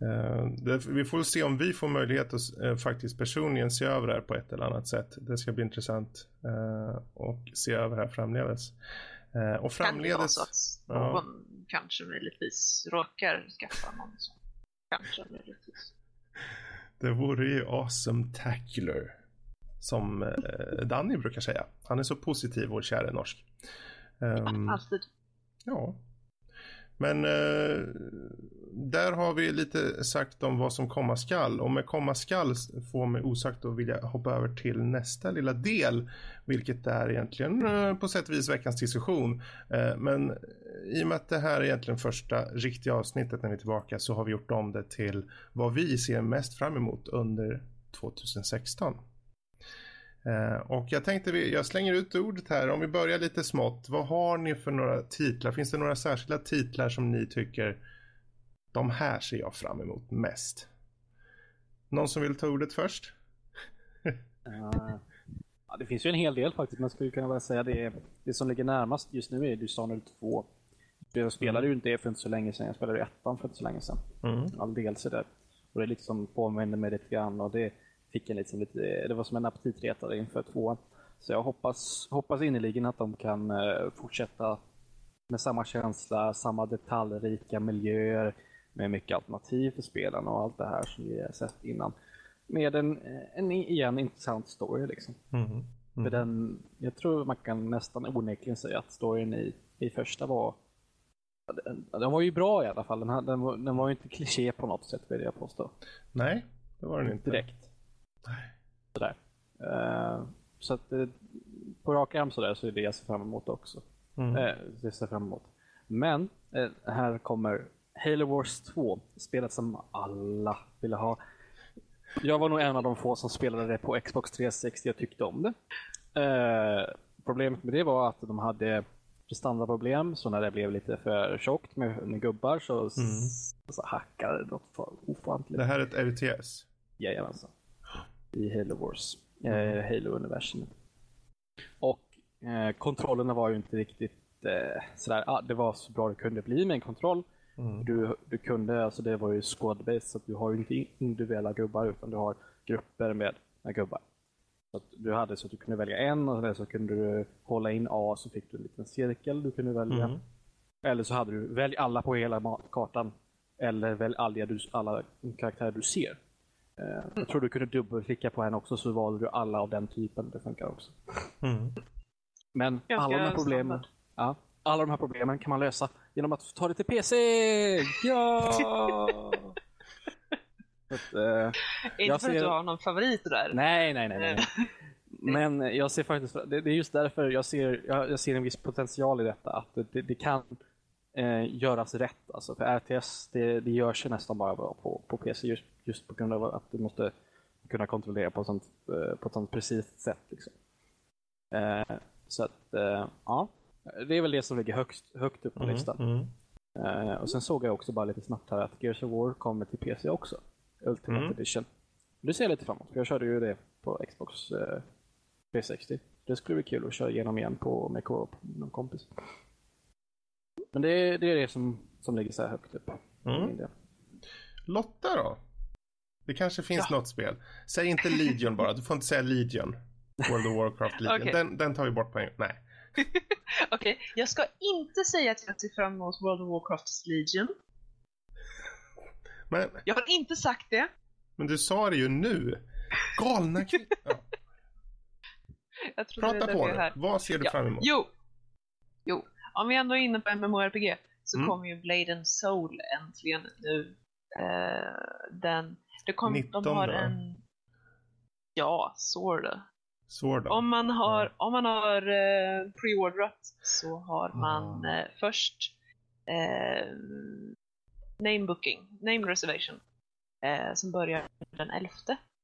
mm. vi får se om vi får möjlighet att eh, faktiskt personligen se över det här på ett eller annat sätt. Det ska bli intressant eh, att se över det här framledes. Och framledes... Kan det så att någon ja. kanske möjligtvis råkar skaffa någon som kanske möjligtvis. Det vore ju awesome tacular. Som Danny brukar säga. Han är så positiv, vår kära norsk. Um, Alltid. Ja, men eh, där har vi lite sagt om vad som komma skall. Och med komma skall får mig osagt att vilja hoppa över till nästa lilla del. Vilket är egentligen eh, på sätt och vis veckans diskussion. Eh, men eh, i och med att det här är egentligen första riktiga avsnittet när vi är tillbaka så har vi gjort om det till vad vi ser mest fram emot under 2016. Eh, och jag tänkte, jag slänger ut ordet här, om vi börjar lite smått. Vad har ni för några titlar? Finns det några särskilda titlar som ni tycker, de här ser jag fram emot mest? Någon som vill ta ordet först? uh, ja, det finns ju en hel del faktiskt, man skulle kunna säga det, det som ligger närmast just nu är Dishonored 2. Jag spelade ju inte det för inte så länge sedan, jag spelade ettan för inte så länge sedan. Mm. All dels där. Och det liksom påminner mig lite grann och det fick en liksom lite, det var som en aptitretare inför tvåan. Så jag hoppas, hoppas innerligen att de kan uh, fortsätta med samma känsla, samma detaljrika miljöer med mycket alternativ för spelarna och allt det här som vi sett innan. Med en, en igen intressant story liksom. Mm. Mm. För den, jag tror man kan nästan onekligen säga att storyn i, i första var den, den var ju bra i alla fall. Den, den, den var ju inte kliché på något sätt vill jag påstå. Nej, det var den inte. Direkt. Sådär. Uh, så att uh, på rak arm sådär så är det jag ser fram emot också. Mm. Uh, det ser fram emot. Men här kommer Halo Wars 2, spelet som alla ville ha. Jag var nog en av de få som spelade det på Xbox 360 och tyckte om det. problemet med det var att de hade standardproblem, så när det blev lite för tjockt med, med gubbar så, mm. så hackade det något ofantligt. Det här är ett RTS? Jajamensan i Halo Wars, eh, mm. Halo-universumet. Och eh, kontrollerna var ju inte riktigt eh, sådär, ah, det var så bra det kunde bli med en kontroll. Mm. Du, du kunde, alltså det var ju squad-based så att du har ju inte individuella gubbar utan du har grupper med, med gubbar. Så du hade så att du kunde välja en och så kunde du hålla in A så fick du en liten cirkel du kunde välja. Mm. Eller så hade du välj alla på hela kartan eller välj alla, alla karaktärer du ser. Eh, jag tror du kunde dubbelklicka på henne också så valde du alla av den typen. Det funkar också. Mm. Men Ganska alla de här problemen, ja, alla de här problemen kan man lösa genom att ta det till PC! Ja! Att, eh, Inte för att ser- du har någon favorit där. nej, nej, nej, nej. Men jag ser faktiskt, det det är just därför jag ser, jag, jag ser en viss potential i detta. Att det, det, det kan eh, göras rätt. Alltså för RTS, det, det gör sig nästan bara bra på, på PC just, just på grund av att du måste kunna kontrollera på ett sånt, eh, på ett sånt precis sätt. Liksom. Eh, så att, eh, ja. Det är väl det som ligger högst, högt upp på listan. Mm. Eh, och sen såg jag också bara lite snabbt här att Gears of War kommer till PC också. Ultimate Mm. Edition. Det ser jag lite framåt, för jag körde ju det på Xbox eh, 360. Det skulle bli kul att köra igenom igen på med co-op någon kompis. Men det, är- det är det som, som ligger så här högt upp. Mm. Lotta då? Det kanske finns Ja. något spel. Säg inte Legion bara. Du får inte säga Legion. World of Warcraft Legion. Okej. Den, den tar vi bort gång. Nej. Okej, jag ska inte säga att jag ser fram emot World of Warcrafts Legion. Men, Jag har inte sagt det. men du sa det ju nu. Galna. Ja. Prata det på nu. här. Vad ser du Ja. fram emot? Jo! Jo, om vi ändå är inne på MMORPG så Mm. kommer ju Blade and Soul äntligen nu. Eh, den, det kom, 19 de har då? en... Ja, sorta. Sword Om man har, om man har eh, preordrat så har man Ah. eh, först eh, name booking, name reservation eh, som börjar den 11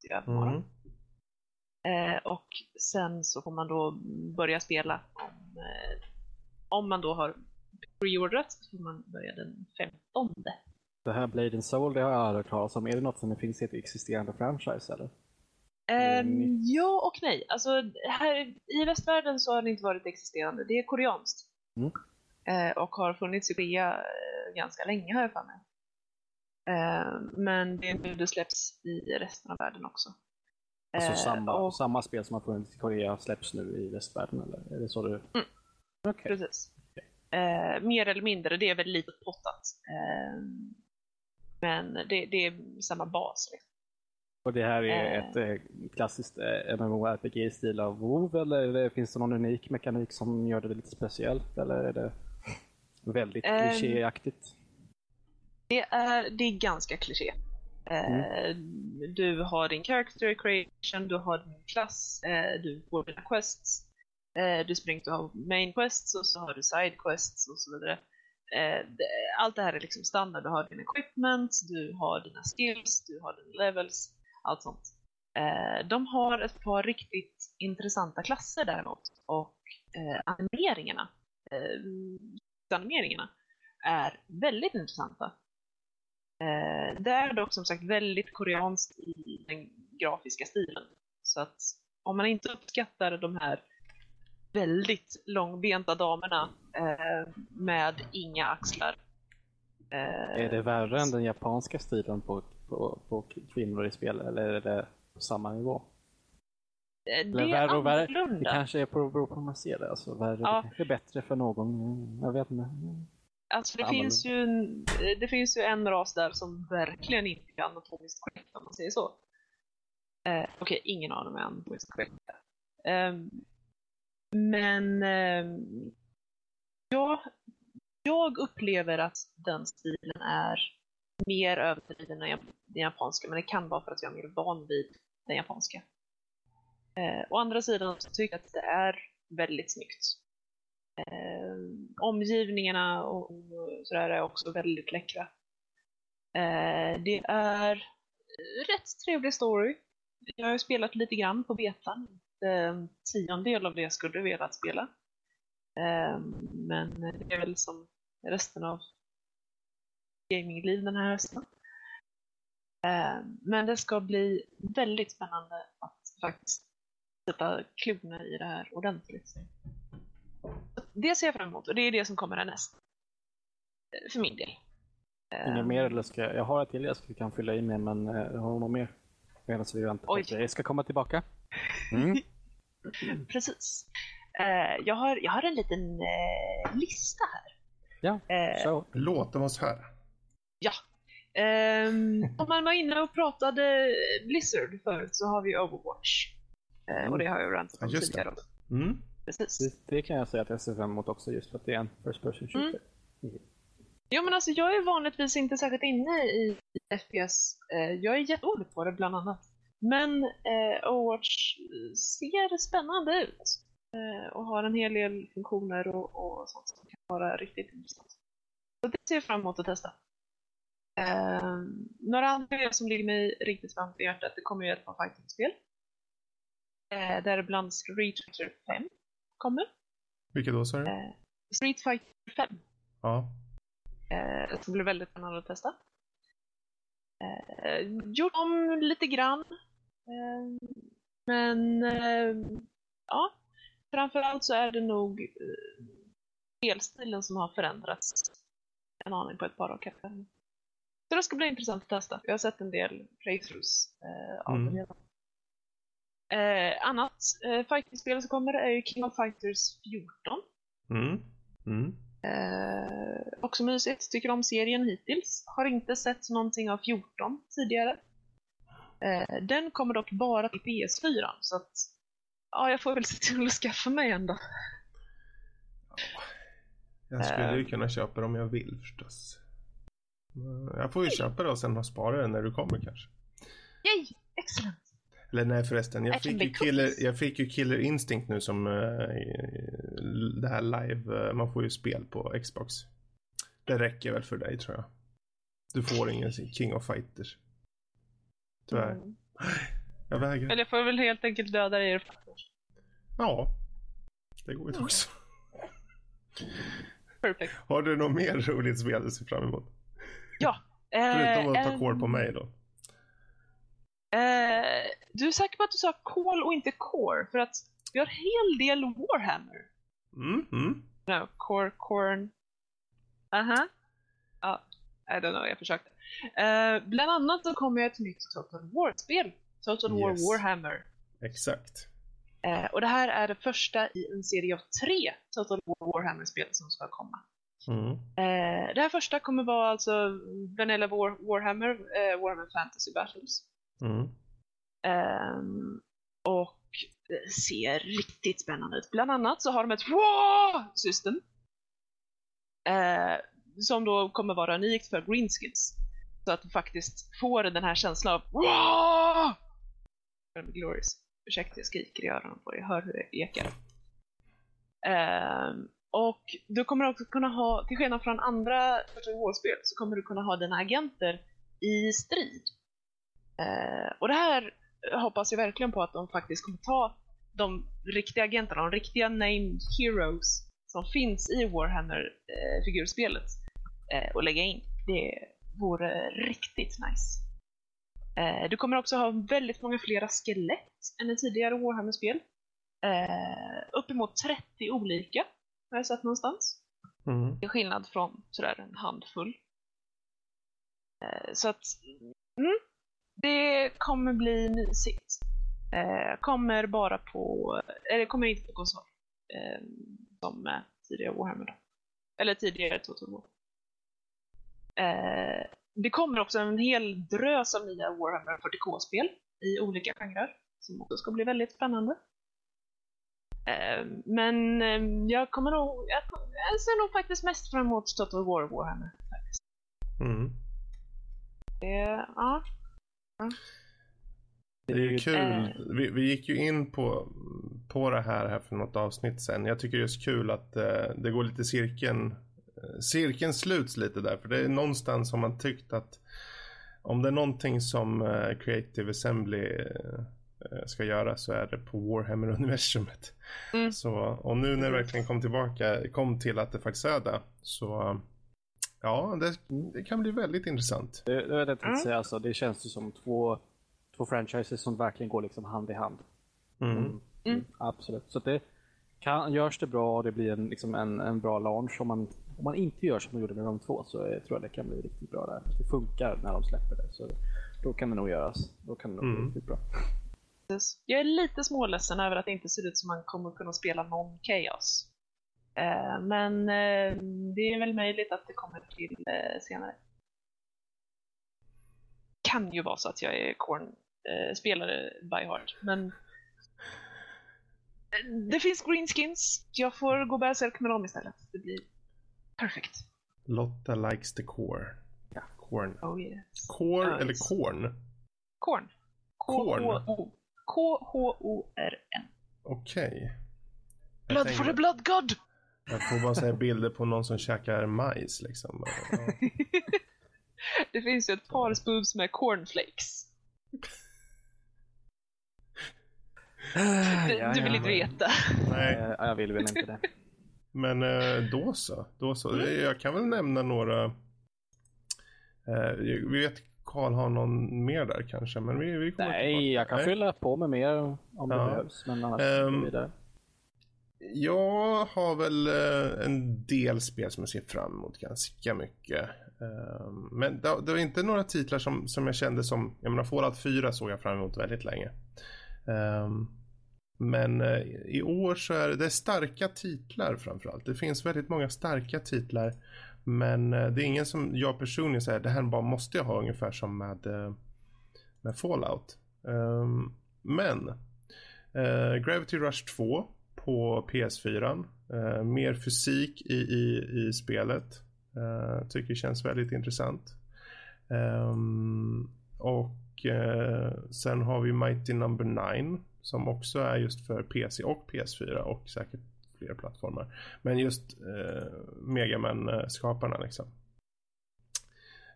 i övermorgon. Mm. Och sen så får man då börja spela om, eh, om man då har preordrat så får man börja den 15. Det här Blade and Soul, det har jag aldrig talas om. Är det något som finns i ett existerande franchise eller? Ehm, nytt. ja och nej. Alltså, här, I västvärlden så har det inte varit existerande. Det är koreanskt. Mm. Eh, och har funnits i Korea eh, ganska länge har jag för mig. Eh, men det, nu det släpps i resten av världen också. Alltså Eh, samma, och, samma spel som har funnits i Korea släpps nu i västvärlden eller? Är det så du? Mm. Okej. Precis. Eh, mer eller mindre, det är väl lite pottat. Men det, det är samma bas. Liksom. Och det här är Eh. ett eh, klassiskt eh, MMORPG i stil av WoW eller finns det någon unik mekanik som gör det lite speciellt eller är det väldigt Ehm. klichéaktigt? Det är, det är ganska kliché. Eh, Du har din character creation, du har din klass, du får dina quests. Du springer, du har main quests och så har du side quests och så vidare. Eh, allt det här är liksom standard. Du har din equipment, du har dina skills, du har dina levels, allt sånt. Eh, de har ett par riktigt intressanta klasser däremot och eh, animeringarna, animeringarna är väldigt intressanta. Det är dock som sagt väldigt koreanskt i den grafiska stilen. Så att om man inte uppskattar de här väldigt långbenta damerna eh, med inga axlar. Eh, Är det värre än den japanska stilen på, på, på kvinnor i spel eller är det på samma nivå? eh, Eller det värre är och värre? Det annorlunda. kanske är på, beror på hur man ser det. Alltså, värre, Ja. Det kanske är bättre för någon. Jag vet inte. Alltså det annorlunda. finns, ju en, eh, det finns ju en ras där som verkligen inte är anatomiskt korrekt om man säger så. Eh, Okej, ingen av dem är anatomiskt korrekt. Ehm, men eh, ja, jag upplever att den stilen är mer överdriven än den japanska, men det kan vara för att jag är mer van vid den japanska. Eh, å andra sidan så tycker jag att det är väldigt snyggt. Eh, omgivningarna och, och sådär är också väldigt läckra. Eh, det är rätt trevlig story. Jag har ju spelat lite grann på betan. En tiondel av det jag skulle velat spela. Eh, men det är väl som resten av gamingliv den här hösten. Eh, men det ska bli väldigt spännande att faktiskt sätta klorna i det här ordentligt. Det ser jag fram emot och det är det som kommer härnäst. Eh, För min del. Inget Eh, mer eller ska jag, jag har ett till jag kan fylla i med men eh, jag har något mer. Medan vi väntar på Oj. att det ska komma tillbaka. Mm. Precis. Eh, jag, har, jag har en liten eh, lista här. Ja, Eh, så. Låt oss höra. Ja. Ehm, om man var inne och pratade Blizzard förut så har vi Overwatch. Eh, och det har jag rantat Ja, om just det. tidigare. Mm. Precis. Det, det kan jag säga att jag ser fram emot också just för att det är en first person shooter. Jo men alltså jag är vanligtvis inte särskilt inne i FPS. Eh, jag är jättedålig på det bland annat. Men eh, Overwatch ser spännande ut. Eh, och har en hel del funktioner och, och sånt som kan vara riktigt intressant. Så det ser jag fram emot att testa. Eh, några andra grejer som ligger mig riktigt varmt i hjärtat, det kommer ju ett par fighting-spel. Eh, däribland Street Fighter 5 kommer. Vilket då sa du? Eh, Street Fighter 5 Ja. Eh, det ska bli väldigt spännande att testa. Eh, gjort om lite grann. Eh, men eh, ja, framförallt så är det nog eh, spelstilen som har förändrats en aning på ett par av kapitlen. Så det ska bli intressant att testa. Jag har sett en del playthroughs eh, av Mm. redan. Eh, annat eh, fightingspel som kommer är ju King of Fighters 14. Mm. Mm. Eh, också mysigt, tycker om serien hittills. Har inte sett någonting av 14 tidigare. Eh, den kommer dock bara till PS4 så att ja, jag får väl se till att skaffa mig en då. Jag skulle ju Ehm. kunna köpa det om jag vill förstås. Jag får ju köpa det och sen spara den när du kommer kanske. Yay! Excellent! Eller nej förresten, jag fick, ju killer, jag fick ju Killer Instinct nu som eh, det här live, eh, man får ju spel på Xbox. Det räcker väl för dig tror jag. Du får ingen King of Fighters. Tyvärr. Mm. Jag vägrar. Eller jag får väl helt enkelt döda dig först. Ja. Det går ju också. Perfect. Har du något mer roligt spel du ser fram emot? Ja. Eh, Förutom att ta en- kål på mig då. Eh, du är säker på att du sa Call och inte Core? För att vi har en hel del Warhammer. Mm, mm. No, Core, Corn. Aha. Ja, I don't know, jag försökte. Eh, bland annat så kommer ett nytt Total War-spel. Total War Yes. Warhammer. Exakt. Eh, och det här är det första i en serie av tre Total War Warhammer-spel som ska komma. Mm. Eh, det här första kommer vara alltså Vanilla War, Warhammer, eh, Warhammer Fantasy Battles. Mm. Ehm, och det ser riktigt spännande ut. Bland annat så har de ett WAH-system. Eh, som då kommer vara unikt för greenskins. Så att du faktiskt får den här känslan av WAH! Glorious. Ursäkta, jag skriker i öronen på dig. Jag hör hur det ekar. Um, och du kommer också kunna ha, till skillnad från andra Total War-spel, så kommer du kunna ha dina agenter i strid. Uh, och det här hoppas jag verkligen på att de faktiskt kommer ta de riktiga agenterna, de riktiga named heroes som finns i Warhammer-figurspelet eh, eh, och lägga in. Det vore riktigt nice. Eh, du kommer också ha väldigt många flera skelett än i tidigare Warhammer-spel. Eh, uppemot 30 olika har jag sett någonstans. Mm. Till skillnad från sådär en handfull. Eh, så att, mm, det kommer bli mysigt. Kommer bara på, eller kommer inte på konsol. Som tidigare Warhammer då. Eller tidigare Total War. Eh, det kommer också en hel drös av nya Warhammer 40K-spel i olika genrer. Som också ska bli väldigt spännande. Eh, men eh, jag kommer nog, jag, jag ser nog faktiskt mest fram emot Total War Warhammer. Faktiskt. Mm. Ja. Det är ju kul. Eh. Vi, vi gick ju in på, på det här, här för något avsnitt sen. Jag tycker det är så kul att eh, det går lite cirkeln. Eh, Cirkeln sluts lite där. För det är någonstans som man tyckt att om det är någonting som eh, Creative Assembly eh, ska göra så är det på Warhammer-universumet. Mm. Så, och nu när det verkligen kom tillbaka, kom till att det faktiskt är det. Så ja, det, det kan bli väldigt intressant. Det, det, är det jag tänkte Mm. säga, alltså, det känns ju som två, två franchises som verkligen går liksom hand i hand. Mm. Mm. Absolut. Så det kan, görs det bra och det blir en, liksom en, en bra launch. Om man, om man inte gör som de gjorde med de två så tror jag det kan bli riktigt bra där. Det funkar när de släpper det. Så då kan det nog göras. Då kan det nog bli Mm. riktigt bra. Jag är lite småledsen över att det inte ser ut som man kommer kunna spela någon Chaos. Eh, men eh, det är väl möjligt att det kommer till eh, senare. kan ju vara så att jag är Korn-spelare by heart, men det finns greenskins. Jag får gå bärsärk med dem istället. Det blir perfekt. Lotta likes the core. Ja. Corn. Oh yes. Core Nice. eller corn? Korn. Korn. K-H-O. K-H-O-R-N. Okej. Jag Blood for the blood god! Jag får bara säga bilder på någon som käkar majs liksom. Ja. det finns ju ett par spoobs med cornflakes. Du, Ja, du vill inte veta. Nej, Jag vill väl inte det. Men eh, då så. Då så. Jag kan väl nämna några. Eh, vi vet Karl har någon mer där kanske, men vi, vi Nej, jag kan Nej. fylla på med mer om Ja. det behövs. Men annars Ehm, går vi vidare. Jag har väl eh, en del spel som jag ser fram emot ganska mycket. Eh, men det, var inte några titlar som, som jag kände som, jag menar Fallout 4 såg jag fram emot väldigt länge. Eh, men eh, i år så är det, det är starka titlar framförallt. Det finns väldigt många starka titlar. Men eh, det är ingen som jag personligen säger, det här bara måste jag ha ungefär som med, eh, med Fallout. Ehm, men Gravity Rush 2 på PS4. Mer fysik i, i, i spelet. Tycker känns väldigt intressant. Ehm, och sen har vi Mighty Number 9 som också är just för PC och PS4 och säkert fler plattformar. Men just eh, Megaman-skaparna liksom.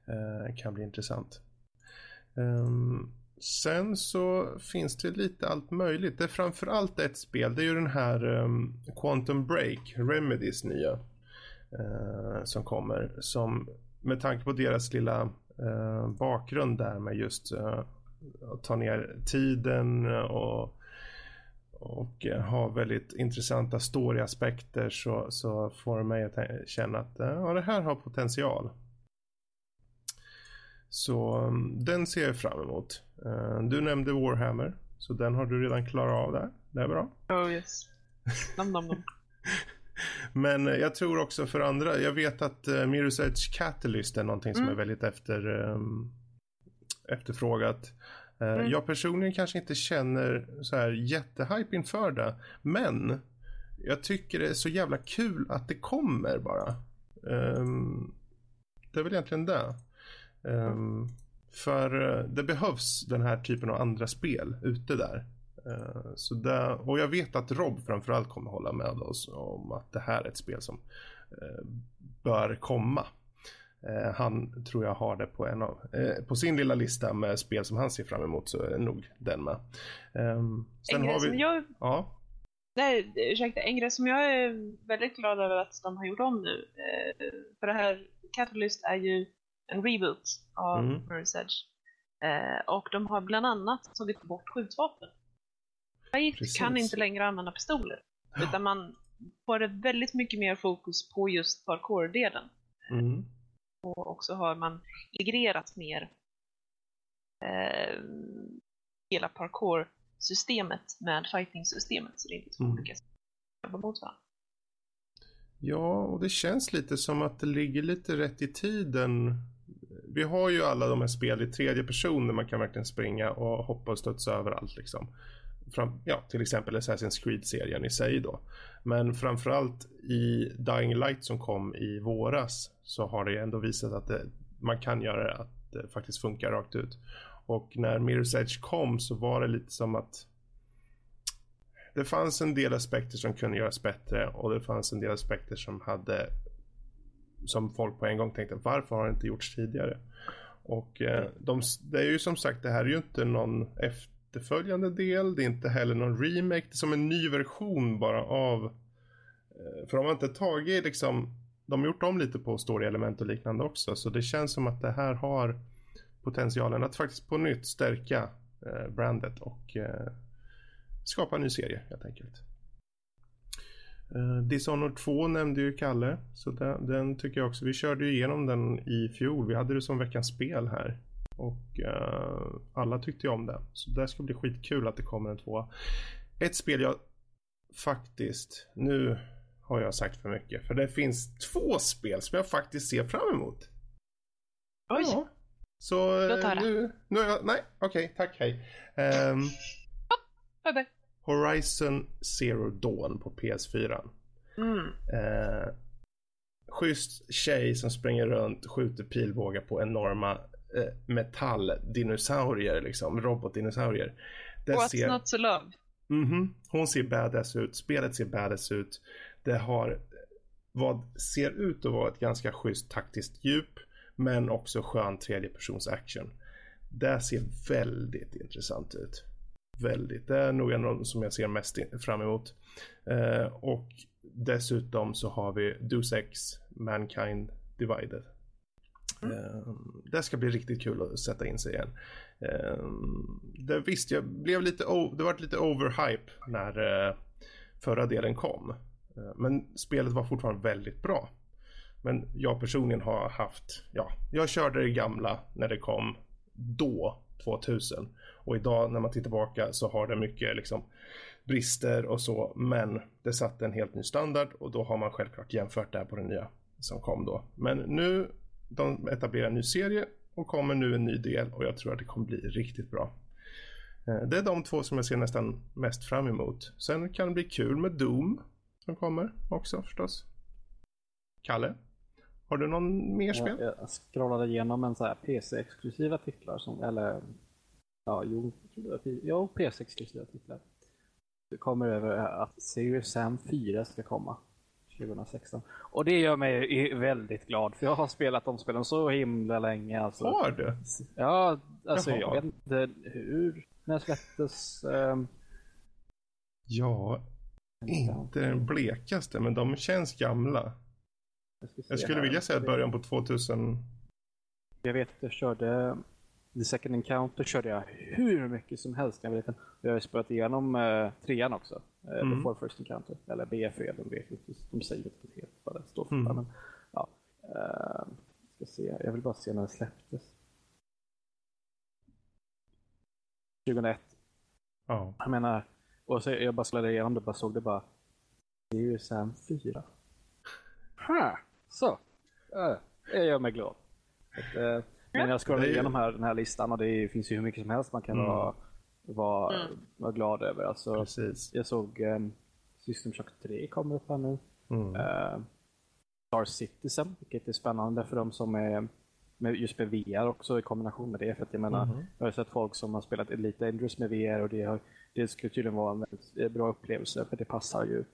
Eh, kan bli intressant. Um, sen så finns det lite allt möjligt. Det är framförallt ett spel. Det är ju den här um, Quantum Break, Remedys nya. Uh, som kommer. Som med tanke på deras lilla uh, bakgrund där med just uh, ta ner tiden och och eh, har väldigt intressanta storyaspekter så, så får det mig att känna att eh, ja, det här har potential. Så um, den ser jag fram emot. Eh, du nämnde Warhammer, så den har du redan klarat av där. Det är bra. Oh yes. Nom nom nom. Men jag tror också för andra, jag vet att Mirror's Edge Catalyst är någonting som Mm. är väldigt efter, um, efterfrågat. Eh, Mm. Jag personligen kanske inte känner så här jättehype inför det. Men jag tycker det är så jävla kul att det kommer bara. Ehm, det är väl egentligen det. Ehm, för eh, det behövs den här typen av andra spel ute där. Eh, så det, och jag vet att Rob framförallt kommer hålla med oss om att det här är ett spel som bör komma. Eh, han tror jag har det på, en av, eh, på sin lilla lista med spel som han ser fram emot så är det nog den med. Ehm, sen En har som vi... jag Ja, Nej, ursäkta. En grej som jag är väldigt glad över att de har gjort om nu. Eh, för det här Catalyst är ju en reboot av Mm. Mirror's Edge. Eh, och de har bland annat tagit bort skjutvapen. Precis. kan inte längre använda pistoler. Utan man får väldigt mycket mer fokus på just parkour-delen. mm, Och också har man integrerat mer eh, hela parkour-systemet med fighting-systemet. Så det är två Mm. olika som jobbar mot varandra. Ja, och det känns lite som att det ligger lite rätt i tiden. Vi har ju alla de här spel i tredje person där man kan verkligen springa och hoppa och studsa överallt liksom. Fram, ja, till exempel Assassin's Creed-serien i sig då. Men framförallt i Dying Light som kom i våras så har det ändå visat att det, man kan göra det, att det faktiskt funkar rakt ut. Och när Mirror's Edge kom så var det lite som att det fanns en del aspekter som kunde göras bättre och det fanns en del aspekter som hade som folk på en gång tänkte varför har det inte gjorts tidigare? Och eh, de, det är ju som sagt det här är ju inte någon efterföljande del, det är inte heller någon remake, det är som en ny version bara av eh, för de har inte tagit liksom de har gjort om lite på story-element och liknande också så det känns som att det här har potentialen att faktiskt på nytt stärka eh, brandet och eh, skapa en ny serie helt enkelt. Uh, Dishonored 2 nämnde ju Kalle, så den, den tycker jag också. Vi körde ju igenom den i fjol. Vi hade det som veckans spel här. Och eh, alla tyckte ju om det. Så det ska bli skitkul att det kommer en tvåa. Ett spel jag faktiskt, nu har jag sagt för mycket. För det finns två spel som jag faktiskt ser fram emot. Oj! Ja. Så Låt höra. nu, nu är jag, nej, okej, tack, hej. Um, Bye bye. Horizon Zero Dawn på PS4. Mm. Eh, schysst tjej som springer runt, skjuter pilbågar på enorma eh, metalldinosaurier, liksom, robotdinosaurier. Det What's ser, not to love? Mhm. Hon ser badass ut, spelet ser badass ut. Det har vad ser ut att vara ett ganska schysst taktiskt djup, men också skön tredjepersons action. Det ser väldigt intressant ut. Väldigt. Det är nog en av de som jag ser mest fram emot. Eh, och dessutom så har vi Deus Ex, Mankind Divided. Mm. Ehm, det ska bli riktigt kul att sätta in sig igen. Ehm, det visst, jag blev lite, det var lite overhype när eh, förra delen kom. Ehm, men spelet var fortfarande väldigt bra. Men jag personligen har haft, ja, jag körde det gamla när det kom då, 2000. Och idag när man tittar tillbaka så har det mycket liksom brister och så. Men det satte en helt ny standard och då har man självklart jämfört det här på den nya som kom då. Men nu, de etablerar en ny serie och kommer nu en ny del och jag tror att det kommer bli riktigt bra. Eh, Det är de två som jag ser nästan mest fram emot. Sen kan det bli kul med Doom som kommer också förstås. Kalle? Har du någon mer spel? Jag, jag scrollade igenom en så här PC-exklusiva titlar som, eller ja, jo, jo PC-exklusiva titlar. Det kommer över att Serious Sam 4 ska komma 2016. Och det gör mig väldigt glad för jag har spelat de spelen så himla länge. Alltså. Har du? Ja, alltså Jaha. jag vet inte hur. När släpptes? ehm, Ja, inte den blekaste, men de känns gamla. Jag, Jag skulle vilja säga början på 2000. Jag vet att jag körde The Second Encounter körde jag hur mycket som helst när jag var liten. Jag har spelat igenom uh, trean också. Uh, Mm. Before First Encounter. Eller BFE, de vet inte. De säger inte helt vad det står för. Mm. Men, ja. Uh, ska se. Jag vill bara se när det släpptes. 2001. Ja. Jag menar, och så jag bara slade igenom det bara såg det bara. Det är ju Sam 4. Ha! Så. Uh, det gör mig glad. Att, eh, men jag scrollade igenom här, den här listan och det finns ju hur mycket som helst man kan Mm. vara, vara, Mm. vara glad över. Alltså, Precis. jag såg um, System Shock 3 kommer upp här nu. Mm. Uh, Star Citizen, vilket är spännande för de som är med, just med VR också i kombination med det. För att jag menar, Mhm. jag har sett folk som har spelat Elite Dangerous med VR och det, har, det skulle tydligen vara en väldigt bra upplevelse för det passar ju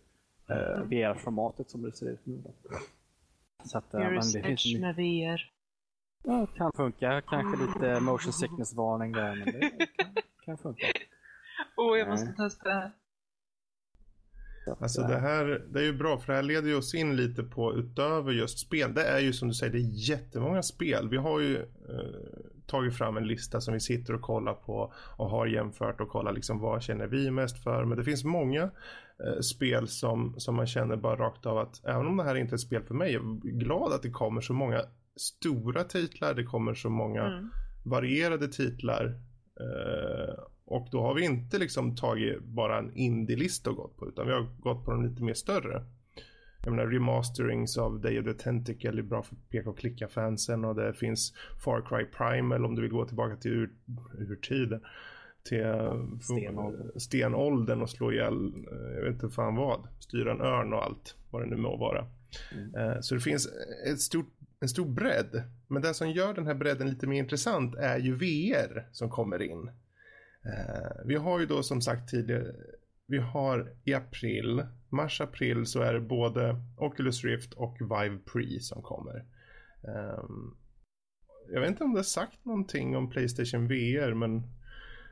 eh, VR-formatet som det ser ut nu. Då. Så att, eh, men det finns med VR. Ja, kan funka. Kanske lite motion sickness-varning där, men det kan, kan funka. Åh, jag Nej. måste testa det här. Alltså det här, det är ju bra för det här leder ju oss in lite på utöver just spel. Det är ju som du säger, det är jättemånga spel. Vi har ju eh, tagit fram en lista som vi sitter och kollar på och har jämfört och kollat liksom vad känner vi mest för. Men det finns många eh, spel som, som man känner bara rakt av att även om det här inte är ett spel för mig, jag är glad att det kommer så många stora titlar, det kommer så många Mm. varierade titlar. Eh, och då har vi inte liksom tagit bara en indie-lista och gått på utan vi har gått på de lite mer större. Jag menar remasterings av Day of the Tentacle är bra för peka och klicka fansen och det finns Far Cry Primal om du vill gå tillbaka till ur, urtiden. Till eh, Stenåldern. stenåldern och slå ihjäl, eh, jag vet inte fan vad, styra en örn och allt vad det nu må vara. Mm. Eh, Så det finns ett stort, en stor bredd. Men det som gör den här bredden lite mer intressant är ju VR som kommer in. Eh, vi har ju då som sagt tidigare, vi har i april, mars-april så är det både Oculus Rift och Vive Pre som kommer. Ehm, jag vet inte om det har sagt någonting om Playstation VR men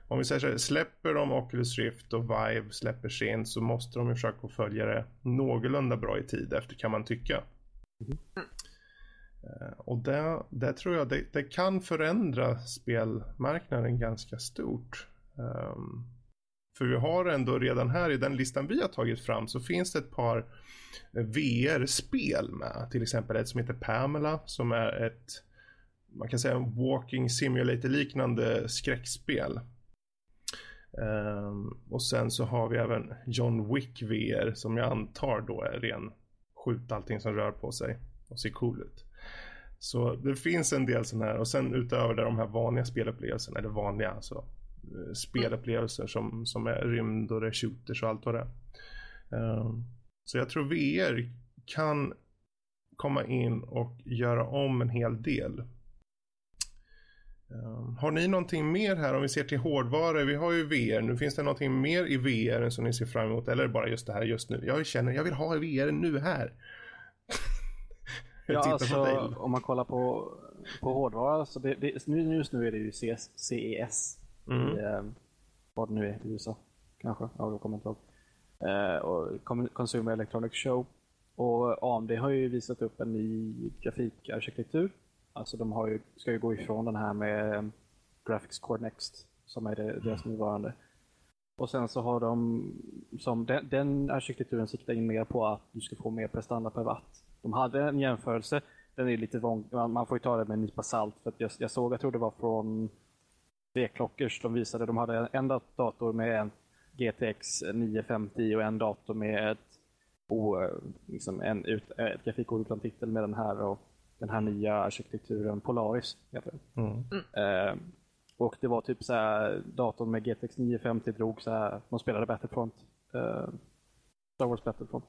om vi säger så här, släpper de Oculus Rift och Vive släpper sent så måste de ju försöka följa det någorlunda bra i tid efter kan man tycka. Mm. Eh, och det, det tror jag det, det kan förändra spelmarknaden ganska stort. Um, för vi har ändå redan här i den listan vi har tagit fram så finns det ett par eh, VR-spel med. Till exempel ett som heter Pamela som är ett man kan säga en walking simulator liknande skräckspel. Um, och sen så har vi även John Wick VR som jag antar då är ren skjut allting som rör på sig och ser cool ut. Så det finns en del sådana här och sen utöver det de här vanliga spelupplevelserna, eller vanliga alltså eh, spelupplevelser som, som är rymd och det är shooters och allt vad det är. Um, så jag tror VR kan komma in och göra om en hel del. Um, har ni någonting mer här om vi ser till hårdvara? Vi har ju VR nu. Finns det någonting mer i VR som ni ser fram emot? Eller bara just det här just nu? Jag känner, jag vill ha VR nu här ja, alltså om man kollar på, på hårdvara så det, det, just nu är det ju CS, CES. Mm. I, eh, vad det nu är i USA. Kanske, ja, jag kommer inte ihåg. Eh, och Consumer Electronics Show. Och AMD har ju visat upp en ny grafikarkitektur. Alltså de har ju, ska ju gå ifrån den här med eh, Graphics Core Next som är det, deras nuvarande. Och sen så har de, som den, den arkitekturen siktar in mer på att du ska få mer prestanda per watt. De hade en jämförelse, den är lite vång, man får ju ta det med en nypa salt för jag, jag såg, jag tror det var från V-klockers, de visade, de hade en dator med en GTX 950 och en dator med ett, oh, liksom en, ut, ett grafikkort utan titel med den här och den här nya arkitekturen Polaris heter det. Mm. Eh, och det var typ så här, datorn med GTX 950 drog så här, de spelade Battlefront, eh, Star Wars Battlefront.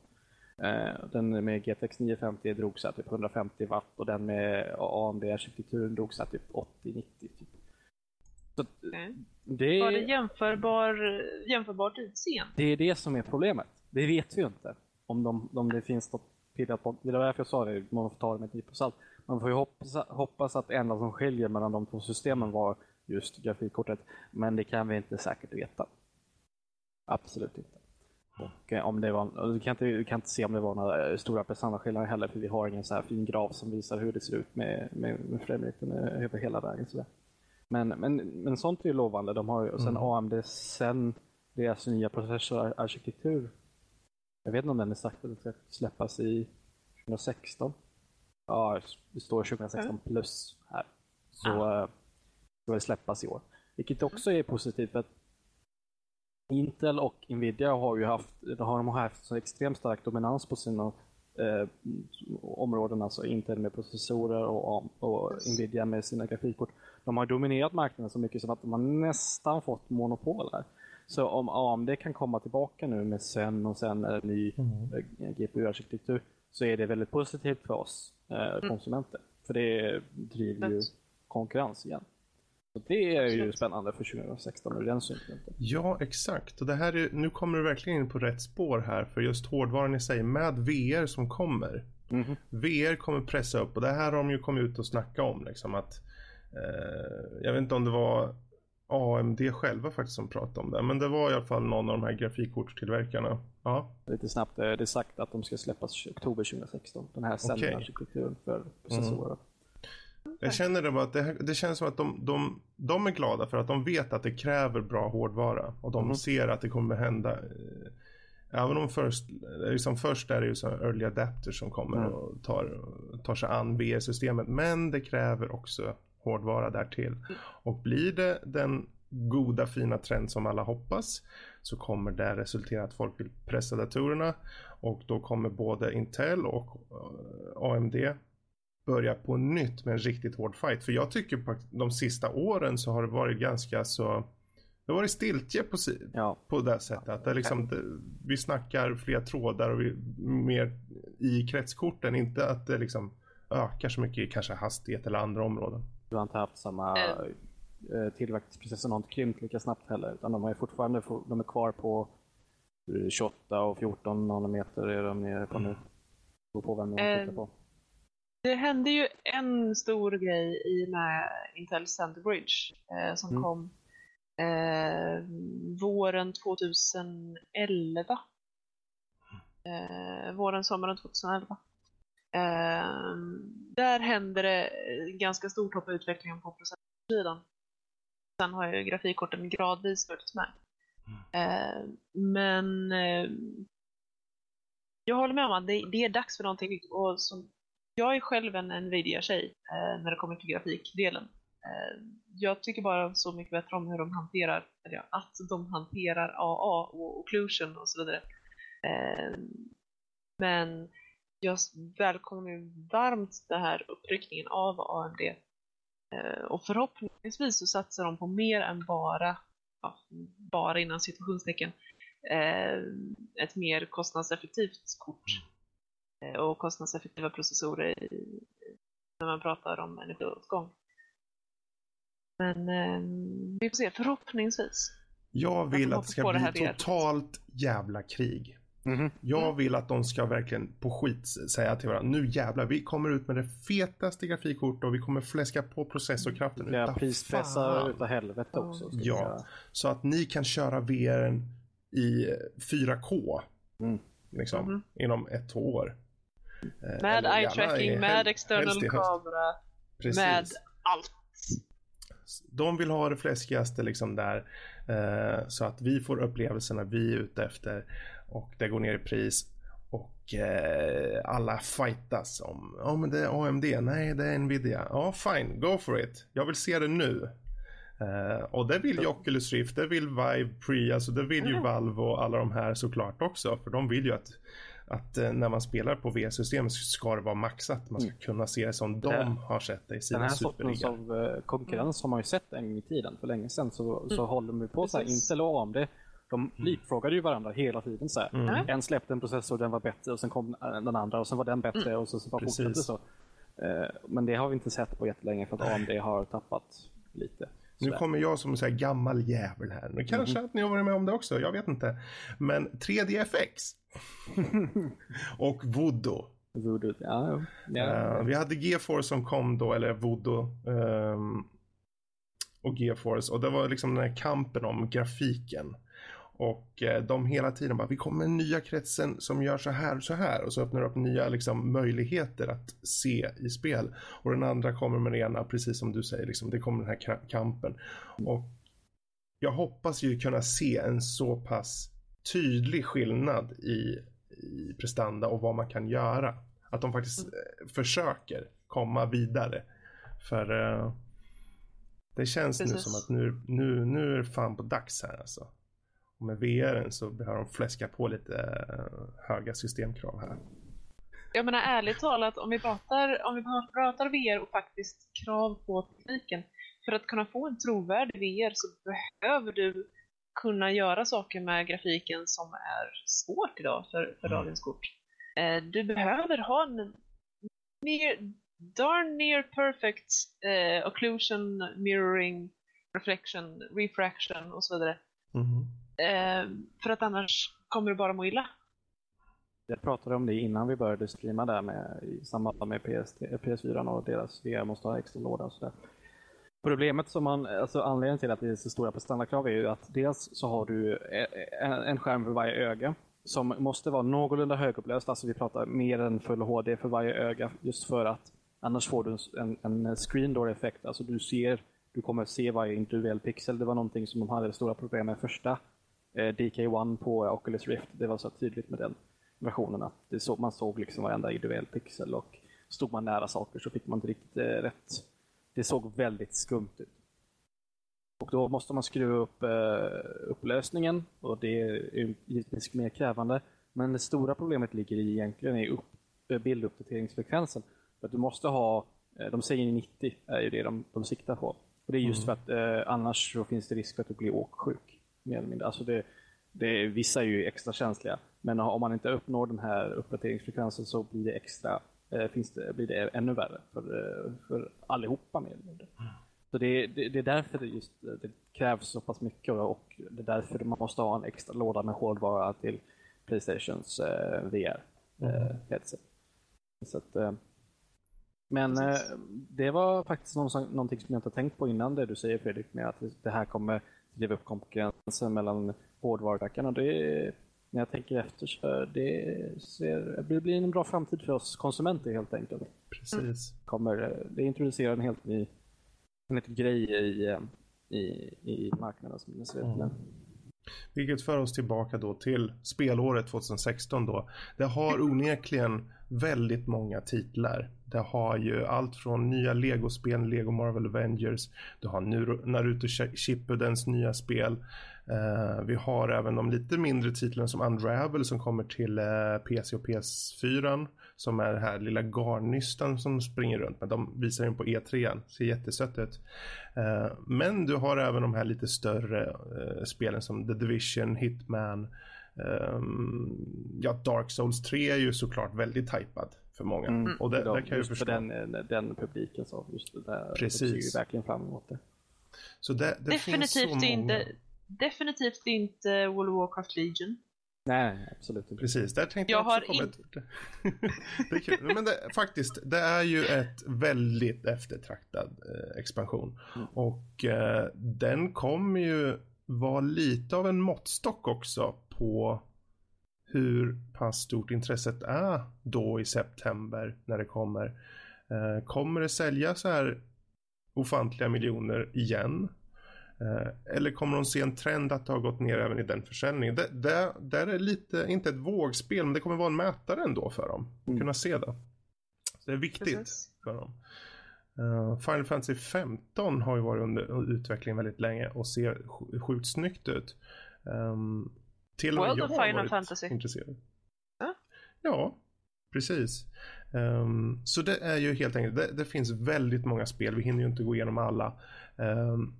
Eh, den med GTX 950 drog så här, typ 150 watt och den med AMD-arkitekturen drog så här, typ 80-90. Typ. Okay. det, Var det jämförbar, jämförbart utseende? Det är det som är problemet. Det vet vi ju inte. Om, de, om det finns något pillat på. Det var därför jag sa det, man får ta det med ett salt. Man får ju hoppas, hoppas att det enda som skiljer mellan de två systemen var just grafikkortet. Men det kan vi inte säkert veta. Absolut inte. Och eh, om det var, du, kan inte, du kan inte se om det var några eh, stora prestandaskillnader heller för vi har ingen så här fin graf som visar hur det ser ut med, med, med frameraten eh, över hela vägen. Sådär. Men, men, men sånt är ju lovande. De har ju, och sen mm. AMD, sen deras nya processorarkitektur. Jag vet inte om den är sagt att den ska släppas i 2016. Ja, det står 2016 mm. plus här. Så ah. ska det släppas i år. Vilket också är positivt för att Intel och Nvidia har ju haft, har de haft så extremt stark dominans på sina eh, områden, alltså Intel med processorer och, och Nvidia med sina grafikkort. De har dominerat marknaden så mycket så att de har nästan fått monopol här. Så om AMD kan komma tillbaka nu med Zen och sen en ny mm. Eh, GPU-arkitektur så är det väldigt positivt för oss eh, mm. konsumenter. Mm. För det driver ju konkurrens igen. Så det är ju spännande för 2016 ur den synpunkten. Ja, exakt. Och det här är, nu kommer du verkligen in på rätt spår här för just hårdvaran i sig med VR som kommer. Mm -hmm. VR kommer pressa upp och det här har de ju kommit ut och snacka om liksom att eh, jag vet inte om det var AMD själva faktiskt som pratade om det. Men det var i alla fall någon av de här grafikkortstillverkarna. Ja. Lite snabbt, eh, det är sagt att de ska släppas oktober 2016. Den här cellarkitekturen okay. för processorer. Mm. Jag känner det bara att det, det, känns som att de, de, de är glada för att de vet att det kräver bra hårdvara. Och de mm. ser att det kommer hända. Eh, även om först, liksom först är det ju så early adapters som kommer mm. och tar, tar sig an VR-systemet. Men det kräver också hårdvara därtill. Och blir det den goda fina trend som alla hoppas så kommer det resultera att folk vill pressa datorerna och då kommer både Intel och eh, AMD börja på nytt med en riktigt hård fight. För jag tycker på de sista åren så har det varit ganska så det har varit stiltje på, ja. på det sättet. Att det liksom, det, vi snackar fler trådar och vi, mer i kretskorten. Inte att det liksom ökar så mycket i kanske hastighet eller andra områden. Du har inte haft samma mm. tillväxtprocessen har inte krympt lika snabbt heller. Utan de är fortfarande de är kvar på 28 och 14 nanometer är de nere på nu. Beror på vem man tittar eh, på. Det hände ju en stor grej i med Intel Center Bridge eh, som mm. kom eh, våren 2011. Eh, våren, sommaren 2011. Eh, där hände det ganska stort hopp i utvecklingen på processorsidan. Sen har ju grafikkorten gradvis följt med. Mm. Men eh, jag håller med om att det, det, är dags för någonting nytt. Och som, jag är själv en Nvidia-tjej eh, när det kommer till grafikdelen. Eh, jag tycker bara så mycket bättre om hur de hanterar, eller ja, att de hanterar AA och occlusion och så vidare. Eh, men jag välkomnar ju varmt den här uppryckningen av AMD. Eh, och förhoppningsvis så satsar de på mer än bara, ja, bara innan situationstecken, eh, ett mer kostnadseffektivt kort. Eh, och kostnadseffektiva processorer i, när man pratar om energiåtgång. Men eh, vi får se, förhoppningsvis. Jag vill att det ska bli det totalt jävla krig. Jag mm. vill att de ska verkligen på skit säga till varandra, nu jävlar, vi kommer ut med det fetaste grafikkortet och vi kommer fläska på processorkraften Ja, prispressa utav helvete också. Ja, så att ni kan köra VR i 4K. Mm. Liksom, mm. inom ett, Eh, med eye-tracking, med external kamera, med allt. De vill ha det fläskigaste liksom där. Eh, så att vi får upplevelserna vi är ute efter och det går ner i pris och eh, alla fightas om, ja men det är AMD, nej det är Nvidia, ja fine, go for it, jag vill se det nu. Uh, och det vill ju Oculus Rift, det vill Vive Pre, alltså det vill ju mm. Valve och alla de här såklart också. För de vill ju att, att uh, när man spelar på VR-system ska det vara maxat. Man ska mm. kunna se det som de det, har sett det i sina. Den här sortens av uh, konkurrens har man ju sett en gång i tiden. För länge sedan så, mm. så håller de ju på så här, Intel och AMD de mm. likfrågade ju varandra hela tiden. Så mm. En släppte en processor, den var bättre och sen kom den andra och sen var den bättre mm. och så, så bara fortsatte så. Men det har vi inte sett på jättelänge för att AMD har tappat lite. Nu kommer jag som en gammal jävel här. Nu kanske mm. att ni har varit med om det också, jag vet inte. Men 3DFX och Voodoo. Voodoo, ja. ja. Uh, vi hade GeForce som kom då, eller Voodoo. Um, och GeForce och det var liksom den här kampen om grafiken. Och eh, de hela tiden bara, vi kommer med nya kretsen som gör så här och så här. Och så öppnar upp nya liksom, möjligheter att se i spel. Och den andra kommer med det ena, precis som du säger, liksom, det kommer den här kampen. Och jag hoppas ju kunna se en så pass tydlig skillnad i, i prestanda och vad man kan göra. Att de faktiskt eh, försöker komma vidare. För eh, det känns precis. nu som att nu, nu, nu är det fan på dags här alltså. Och med VR så behöver de fläska på lite eh, höga systemkrav här. Jag menar ärligt talat, om vi pratar, om vi pratar VR och faktiskt krav på tekniken. För att kunna få en trovärdig VR så behöver du kunna göra saker med grafiken som är svårt idag för, för mm. dagens kort. Eh, du behöver ha en near, darn near perfect eh, occlusion, mirroring, reflection, refraction och så vidare. Mm. Eh, för att annars kommer du bara må illa. Jag pratade om det innan vi började streama där med, i samband med PS, PS4 och deras VR måste ha extra låda och sådär. Problemet som man, alltså anledningen till att det är så stora prestandakrav är ju att dels så har du eh, en skärm för varje öga som måste vara någorlunda högupplöst, alltså vi pratar mer än full HD för varje öga just för att annars får du en, en screen door effekt, alltså du ser, du kommer se varje individuell pixel. Det var någonting som de hade stora problem med första DK1 på Oculus Rift. Det var så tydligt med den versionen att det så, man såg liksom varenda individuell pixel och stod man nära saker så fick man inte riktigt eh, rätt. Det såg väldigt skumt ut. Och då måste man skruva upp eh, upplösningen och det är givetvis mer krävande. Men det stora problemet ligger i egentligen i upp, eh, bilduppdateringsfrekvensen. För att du måste ha, eh, de säger 90 är ju det de, de siktar på. Och det är just mm. för att eh, annars så finns det risk för att du blir åksjuk mer eller mindre. Alltså det, det, vissa är ju extra känsliga, men om man inte uppnår den här uppdateringsfrekvensen så blir det extra, eh, finns det, blir det ännu värre för, eh, för allihopa mer eller mindre. Så det, det, det, är därför det, just, det krävs så pass mycket och det är därför man måste ha en extra låda med hårdvara till Playstations eh, VR eh, mm. headset. Så att, eh, men eh, det var faktiskt någonting som jag inte tänkt på innan det du säger Fredrik med att det här kommer driva upp konkurrensen mellan hårdvarutillverkarna. Det när jag tänker efter så det, ser, det blir en bra framtid för oss konsumenter helt enkelt. Precis. Kommer, det introducerar en helt ny, en helt grej i, i, i marknaden som ser ut mm. Vilket för oss tillbaka då till spelåret 2016 då. Det har onekligen väldigt många titlar Det har ju allt från nya Lego-spel, Lego Marvel Avengers. Du har Naruto Shippudens nya spel. Uh, vi har även de lite mindre titlarna som Unravel som kommer till eh, uh, PC och PS4. Som är det här lilla garnnystan som springer runt. Men de visar den på E3. Ser jättesött ut. Uh, men du har även de här lite större spelen som The Division, Hitman. Um, ja, Dark Souls 3 är ju såklart väldigt hypad för många. Mm. Och det, det kan just förstå. för den, den publiken så. Just det där. Precis. ser ju verkligen fram emot det. Så det, det definitivt finns så inte, många. Definitivt inte World of Warcraft Legion. Nej, absolut inte. Precis, där tänkte jag, jag också komma in... det är kul. Men det, faktiskt, det är ju ett väldigt eftertraktad eh, expansion. Mm. Och eh, den kommer ju vara lite av en måttstock också på hur pass stort intresset är då i september när det kommer. Eh, kommer det sälja så här ofantliga miljoner igen? Eh, eller kommer de se en trend att det har gått ner även i den försäljningen? Det, det, där är lite, inte ett vågspel, men det kommer vara en mätare ändå för dem. Att mm. kunna se det. Så det är viktigt Precis. för dem. Uh, Final Fantasy 15 har ju varit under utveckling väldigt länge och ser sjukt snyggt ut. Um, till och med jag har Final varit Fantasy. intresserad. Ja, ja precis. Um, så det är ju helt enkelt, det, det, finns väldigt många spel, vi hinner ju inte gå igenom alla. Um,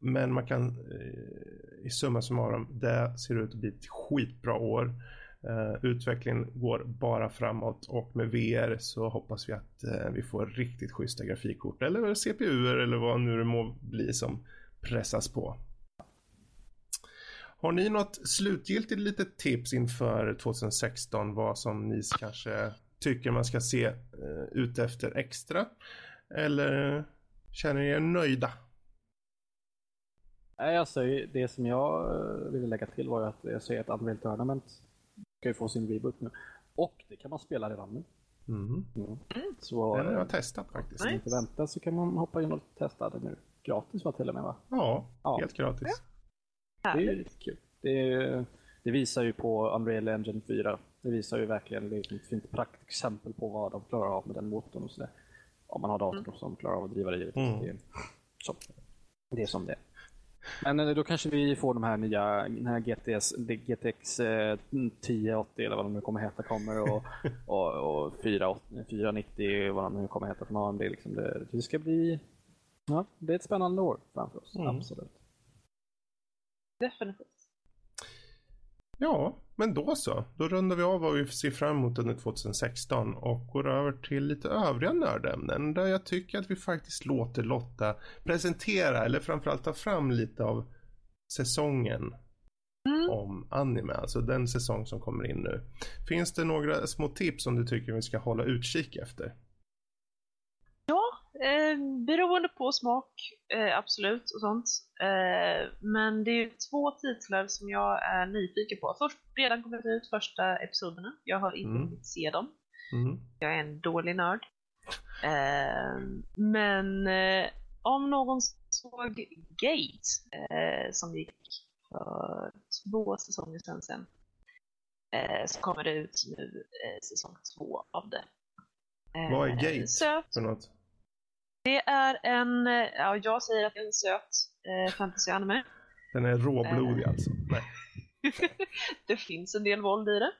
men man kan uh, i summa summarum, det ser ut att bli ett skitbra år. Uh, utvecklingen går bara framåt och med VR så hoppas vi att uh, vi får riktigt schyssta grafikkort eller CPU eller vad nu det må bli som pressas på. Har ni något slutgiltigt litet tips inför 2016 vad som ni kanske tycker man ska se uh, ut efter extra? Eller känner ni er nöjda? Nej, alltså det som jag eh, ville lägga till var att jag säger att Unreal Tournament ska ju få sin reboot nu. Och det kan man spela redan nu. Mm. Mm. Så, Den har jag testat faktiskt. Om inte vänta så kan man hoppa in och testa det nu. Gratis var till och med va? Ja, ja. helt gratis. Ja. Det är ju lite kul. Det, det, visar ju på Unreal Engine 4. Det visar ju verkligen det är ett fint praktexempel på vad de klarar av med den motorn och sådär. Om man har datorn mm. som klarar av att driva det givetvis. Mm. Det, är, så, det är som det är. Men eh, då kanske vi får de här nya, den här GTS, GTX 1080 eller vad de nu kommer heta kommer och, och, och 490 vad de nu kommer heta från AMD. Liksom det, det ska bli, ja, det är ett spännande år framför oss, mm. absolut. Definitivt. Ja, men då så. Då rundar vi av vad vi ser fram emot under 2016 och går över till lite övriga nördämnen där jag tycker att vi faktiskt låter Lotta presentera eller framförallt ta fram lite av säsongen mm. om anime, alltså den säsong som kommer in nu. Finns det några små tips som du tycker vi ska hålla utkik efter? Eh, beroende på smak, eh, absolut, och sånt. Eh, men det är två titlar som jag är nyfiken på. Först, redan kommit ut första episoderna. Jag har inte mm. hunnit se dem. Mm. Jag är en dålig nörd. Eh, men eh, om någon såg Gate, eh, som gick för två säsonger sedan, sen, så kommer det ut nu säsong två av det. Vad är Gate söt. för något? Det är en, eh, ja jag säger att det är en söt eh, fantasy anime. Den är råblodig eh. alltså? Nej. det finns en del våld i det.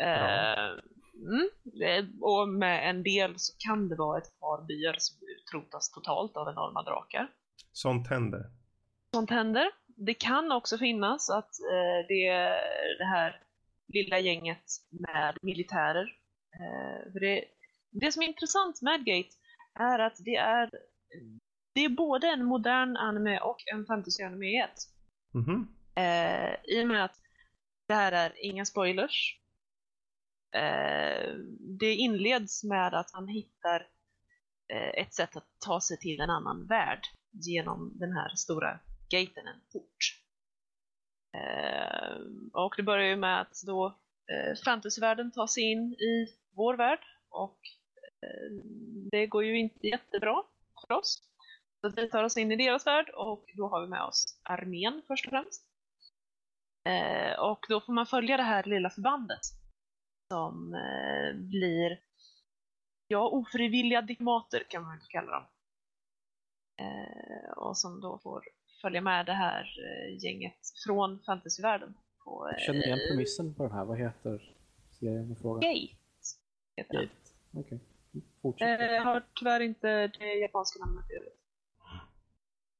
Eh, mm, och med en del så kan det vara ett par byar som utrotas totalt av enorma drakar. Sånt händer. Sånt händer. Det kan också finnas att eh, det är det här lilla gänget med militärer. Eh, för det, det som är intressant med Gate är att det är det är både en modern anime och en fantasy-anime i ett. Mm -hmm. eh, I och med att det här är inga spoilers. Eh, det inleds med att han hittar eh, ett sätt att ta sig till en annan värld genom den här stora gaten, en port. Eh, och det börjar ju med att då eh, fantasyvärlden tar sig in i vår värld och det går ju inte jättebra för oss. Så vi tar oss in i deras värld och då har vi med oss armén först och främst. Eh, och då får man följa det här lilla förbandet som eh, blir ja, ofrivilliga diplomater kan man väl kalla dem. Eh, och som då får följa med det här eh, gänget från fantasyvärlden. På, Jag känner igen premissen på den här. Vad heter serien i fråga? Gate. Heter. Gate. Okej. Fortsätt. Eh, har tyvärr inte det japanska namnet i övrigt.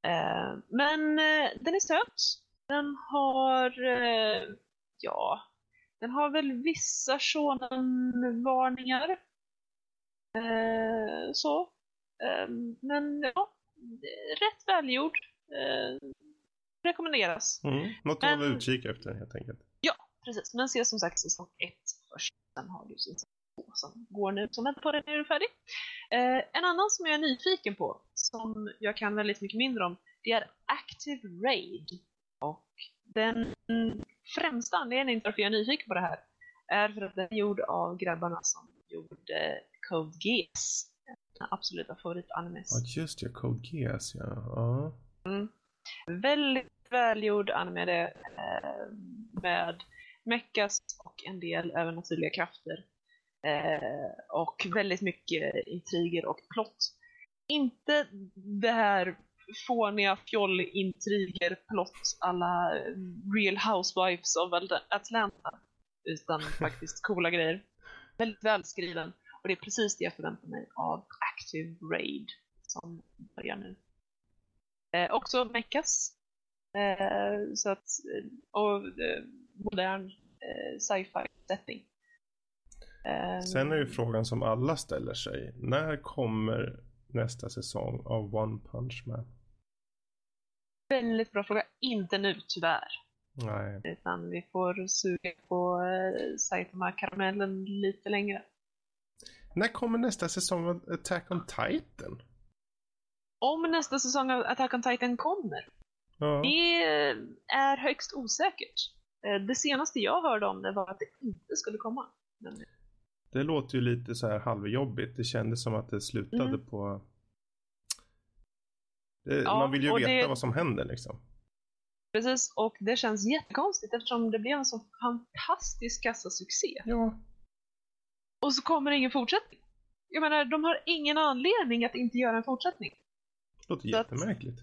Eh, men eh, den är söt. Den har, ja, den har väl vissa shonen-varningar. Så. Men ja, rätt välgjord. Rekommenderas. Mm. Något att hålla utkik efter helt enkelt. Ja, precis. Men se som sagt säsong 1 först. Sen har du säsong 2 som går nu. Så vänta på den när du är färdig. Eh, en annan som jag är nyfiken på, som jag kan väldigt mycket mindre om, det är Active Raid. Och den främsta anledningen till varför jag är nyfiken på det här är för att den är gjord av grabbarna som gjorde Code Geass. Mina absoluta favoritanimes. Ja, just det. Code Geass, ja. ja. Väldigt välgjord anime det, eh, med mechas och en del övernaturliga krafter. Eh, och väldigt mycket intriger och plott. Inte det här fåniga fjollintriger, plott alla Real Housewives of Atlanta. Utan faktiskt coola grejer. Väldigt välskriven. Och det är precis det jag förväntar mig av Active Raid som börjar nu. Eh, också mechas. Eh, så att, och eh, modern eh, sci-fi setting. Eh, Sen är ju frågan som alla ställer sig. När kommer nästa säsong av One Punch Man? Väldigt bra fråga. Inte nu tyvärr. Nej. Utan vi får suga på eh, Saitama-karamellen lite längre. När kommer nästa säsong av Attack on Titan? Om nästa säsong av Attack on Titan kommer, Ja. det är högst osäkert. Eh, Det senaste jag hörde om det var att det inte skulle komma. Det låter ju lite så här halvjobbigt. Det kändes som att det slutade Mm. på... Det, Ja, man vill ju veta det- vad som händer liksom. Precis, och det känns jättekonstigt eftersom det blev en så fantastisk kassasuccé. Ja. Och så kommer det ingen fortsättning. Jag menar, de har ingen anledning att inte göra en fortsättning. Det låter Så att- jättemärkligt.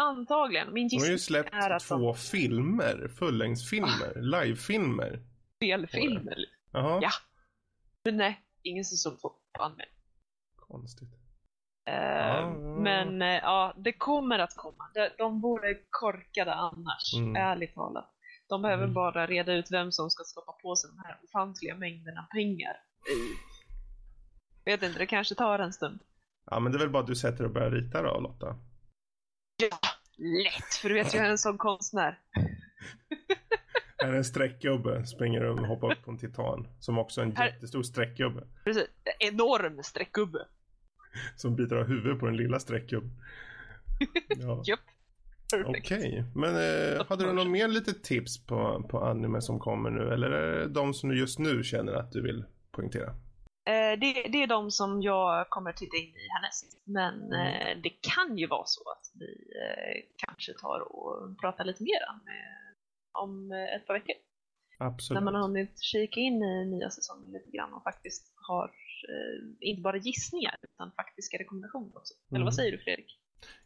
Antagligen. Min De har ju gissning släppt är att två filmer. Fullängdsfilmer. Livefilmer. de spelfilmer. Jaha. Ja. Men nej, ingen säsong två på anmäl. Konstigt. Eh, Ja. Men eh, ja, det kommer att komma. De, de vore korkade annars, Mm. ärligt talat. De behöver Mm. bara reda ut vem som ska stoppa på sig de här ofantliga mängderna pengar. Vet inte, det kanske tar en stund. Ja men det är väl bara att du sätter och börjar rita då Lotta. Ja, lätt! För du vet, jag är en sån konstnär. Här är en streckgubbe, springer och hoppar upp på en titan. Som också är en Här- jättestor streckgubbe. Precis, enorm streckgubbe. Som biter av huvudet på den lilla streckgubben. Ja. Japp. Okej, men eh, hade du något mer litet tips på, på anime som kommer nu? Eller är det de som du just nu känner att du vill poängtera? Eh, det, det är de som jag kommer titta in i härnäst. Men Mm. eh, det kan ju vara så att vi eh, kanske tar och pratar lite mer med, om eh, ett par veckor. Absolut. När man har hunnit kika in i nya säsongen lite grann och faktiskt har eh, inte bara gissningar utan faktiska rekommendationer också. Eller Mm. vad säger du Fredrik?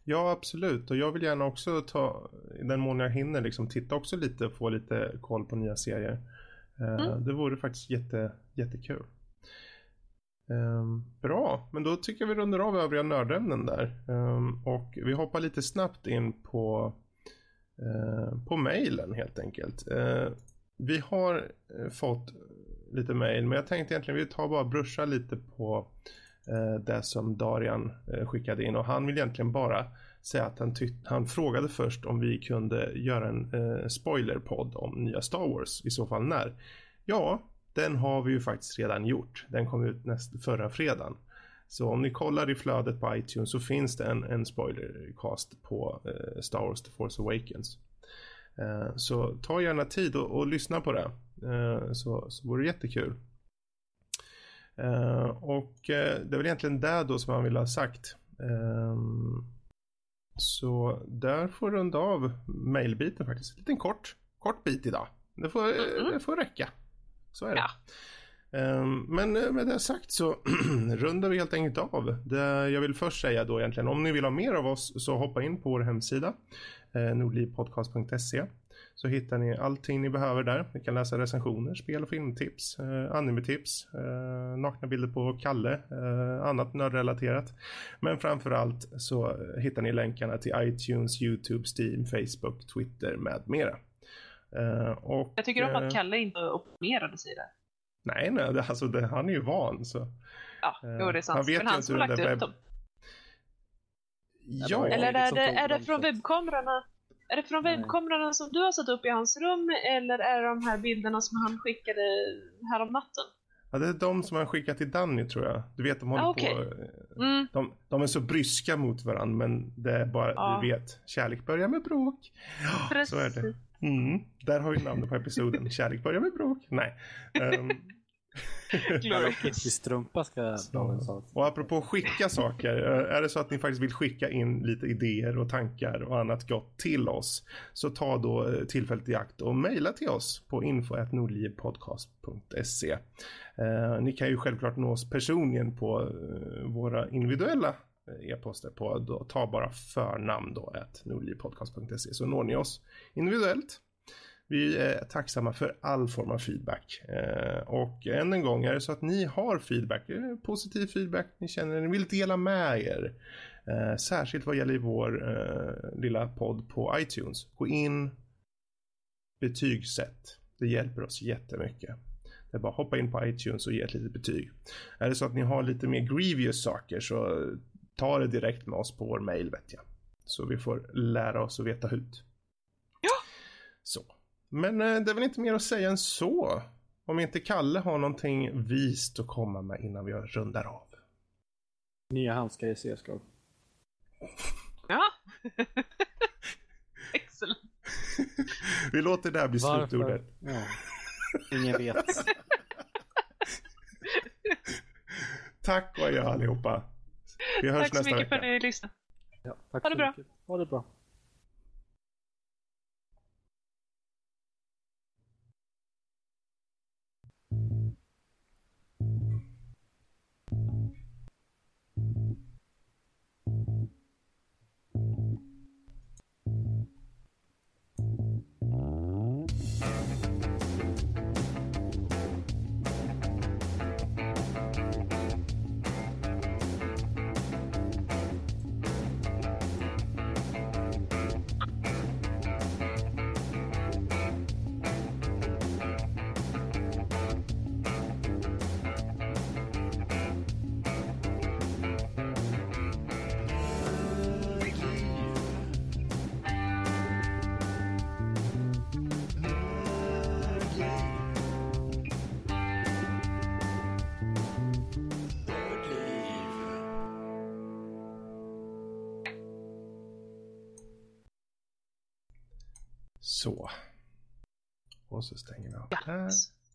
Ja, absolut. Och jag vill gärna också ta, i den mån jag hinner, liksom titta också lite och få lite koll på nya serier. Eh, Mm. Det vore faktiskt jätte, jättekul. Ehm, bra, men då tycker jag vi rundar av övriga nördämnen där. Ehm, och vi hoppar lite snabbt in på, Eh, på mejlen helt enkelt. Eh, vi har eh, fått eh, lite mejl, men jag tänkte egentligen vi tar bara och bruscha lite på eh, det som Darian eh, skickade in och han vill egentligen bara säga att han, tyck- han frågade först om vi kunde göra en eh, spoilerpodd om nya Star Wars, i så fall när. Ja, den har vi ju faktiskt redan gjort. Den kom ut näst, förra fredagen. Så om ni kollar i flödet på iTunes så finns det en, en spoilercast på eh, Star Wars The Force Awakens. Eh, så ta gärna tid och, och lyssna på det. Eh, så, så vore det jättekul. Eh, och eh, det är väl egentligen det då som han vill ha sagt. Ehm, så där får du runda av mailbiten faktiskt. En liten kort, kort bit idag. Det får, Mhm. det får räcka. Så är det. Ja. Ehm, Men eh, med det sagt så rundar vi helt enkelt av. Det jag vill först säga då egentligen, om ni vill ha mer av oss så hoppa in på vår hemsida, eh, nordlivpodcast.se. Så hittar ni allting ni behöver där. Ni kan läsa recensioner, spel och filmtips, eh, animetips, eh, nakna bilder på Kalle, eh, annat nördrelaterat. Men framförallt så hittar ni länkarna till iTunes, YouTube, Steam, Facebook, Twitter med mera. Eh, och, Jag tycker om eh, att Kalle inte opponerade sig där. Nej, nej, det, alltså det, han är ju van så. Ja, Eh, jo det är sant. han vet Men han inte som lagt upp webb- dem. Ja, det Eller är liksom det, tog är det från webbkamerorna? Är det från webbkamerorna som du har satt upp i hans rum eller är det de här bilderna som han skickade här om natten? Ja, det är de som han skickat till Danny tror jag. Du vet, de håller Ah, okej. på. eh, Mm, De, de är så bryska mot varandra, men det är bara, Ja. du vet, kärlek börjar med bråk. Ja, så är det. Mm, där har vi namnet på episoden. Kärlek börjar med bråk. Nej. Ehm, Kiss. Strumpa ska och apropå skicka saker. eh, Är det så att ni faktiskt vill skicka in lite idéer och tankar och annat gott till oss. Så ta då eh, tillfället i akt och mejla till oss på info.nordlivpodcast.se. Eh, ni kan ju självklart nå oss personligen på eh, våra individuella e-poster på då, ta bara förnamn då nordlivpodcast.se så når ni oss individuellt. Vi är tacksamma för all form av feedback. Eh, och än en gång, är det så att ni har feedback, eh, positiv feedback, ni känner ni vill dela med er, eh, särskilt vad gäller vår lilla podd på iTunes, gå in, betygsätt. Det hjälper oss jättemycket. Det är bara hoppa in på iTunes och ge ett litet betyg. Är det så att ni har lite mer grievous saker så ta det direkt med oss på vår mail vet jag. Så vi får lära oss att veta hut. Ja. Så. Men eh, det är väl inte mer att säga än så. Om inte Kalle har någonting vist att komma med innan vi rundar av. Nya handskar i CSGO. Ja. Excellent. vi låter det här bli slutordet. Ja. Ingen vet. Tack och adjö allihopa. Vi hörs Tack så nästa mycket för vecka. att ni lyssnade. Ja, tack Ha det så bra. mycket. Ha det bra. Så. Och så stänger vi av där. Grattis.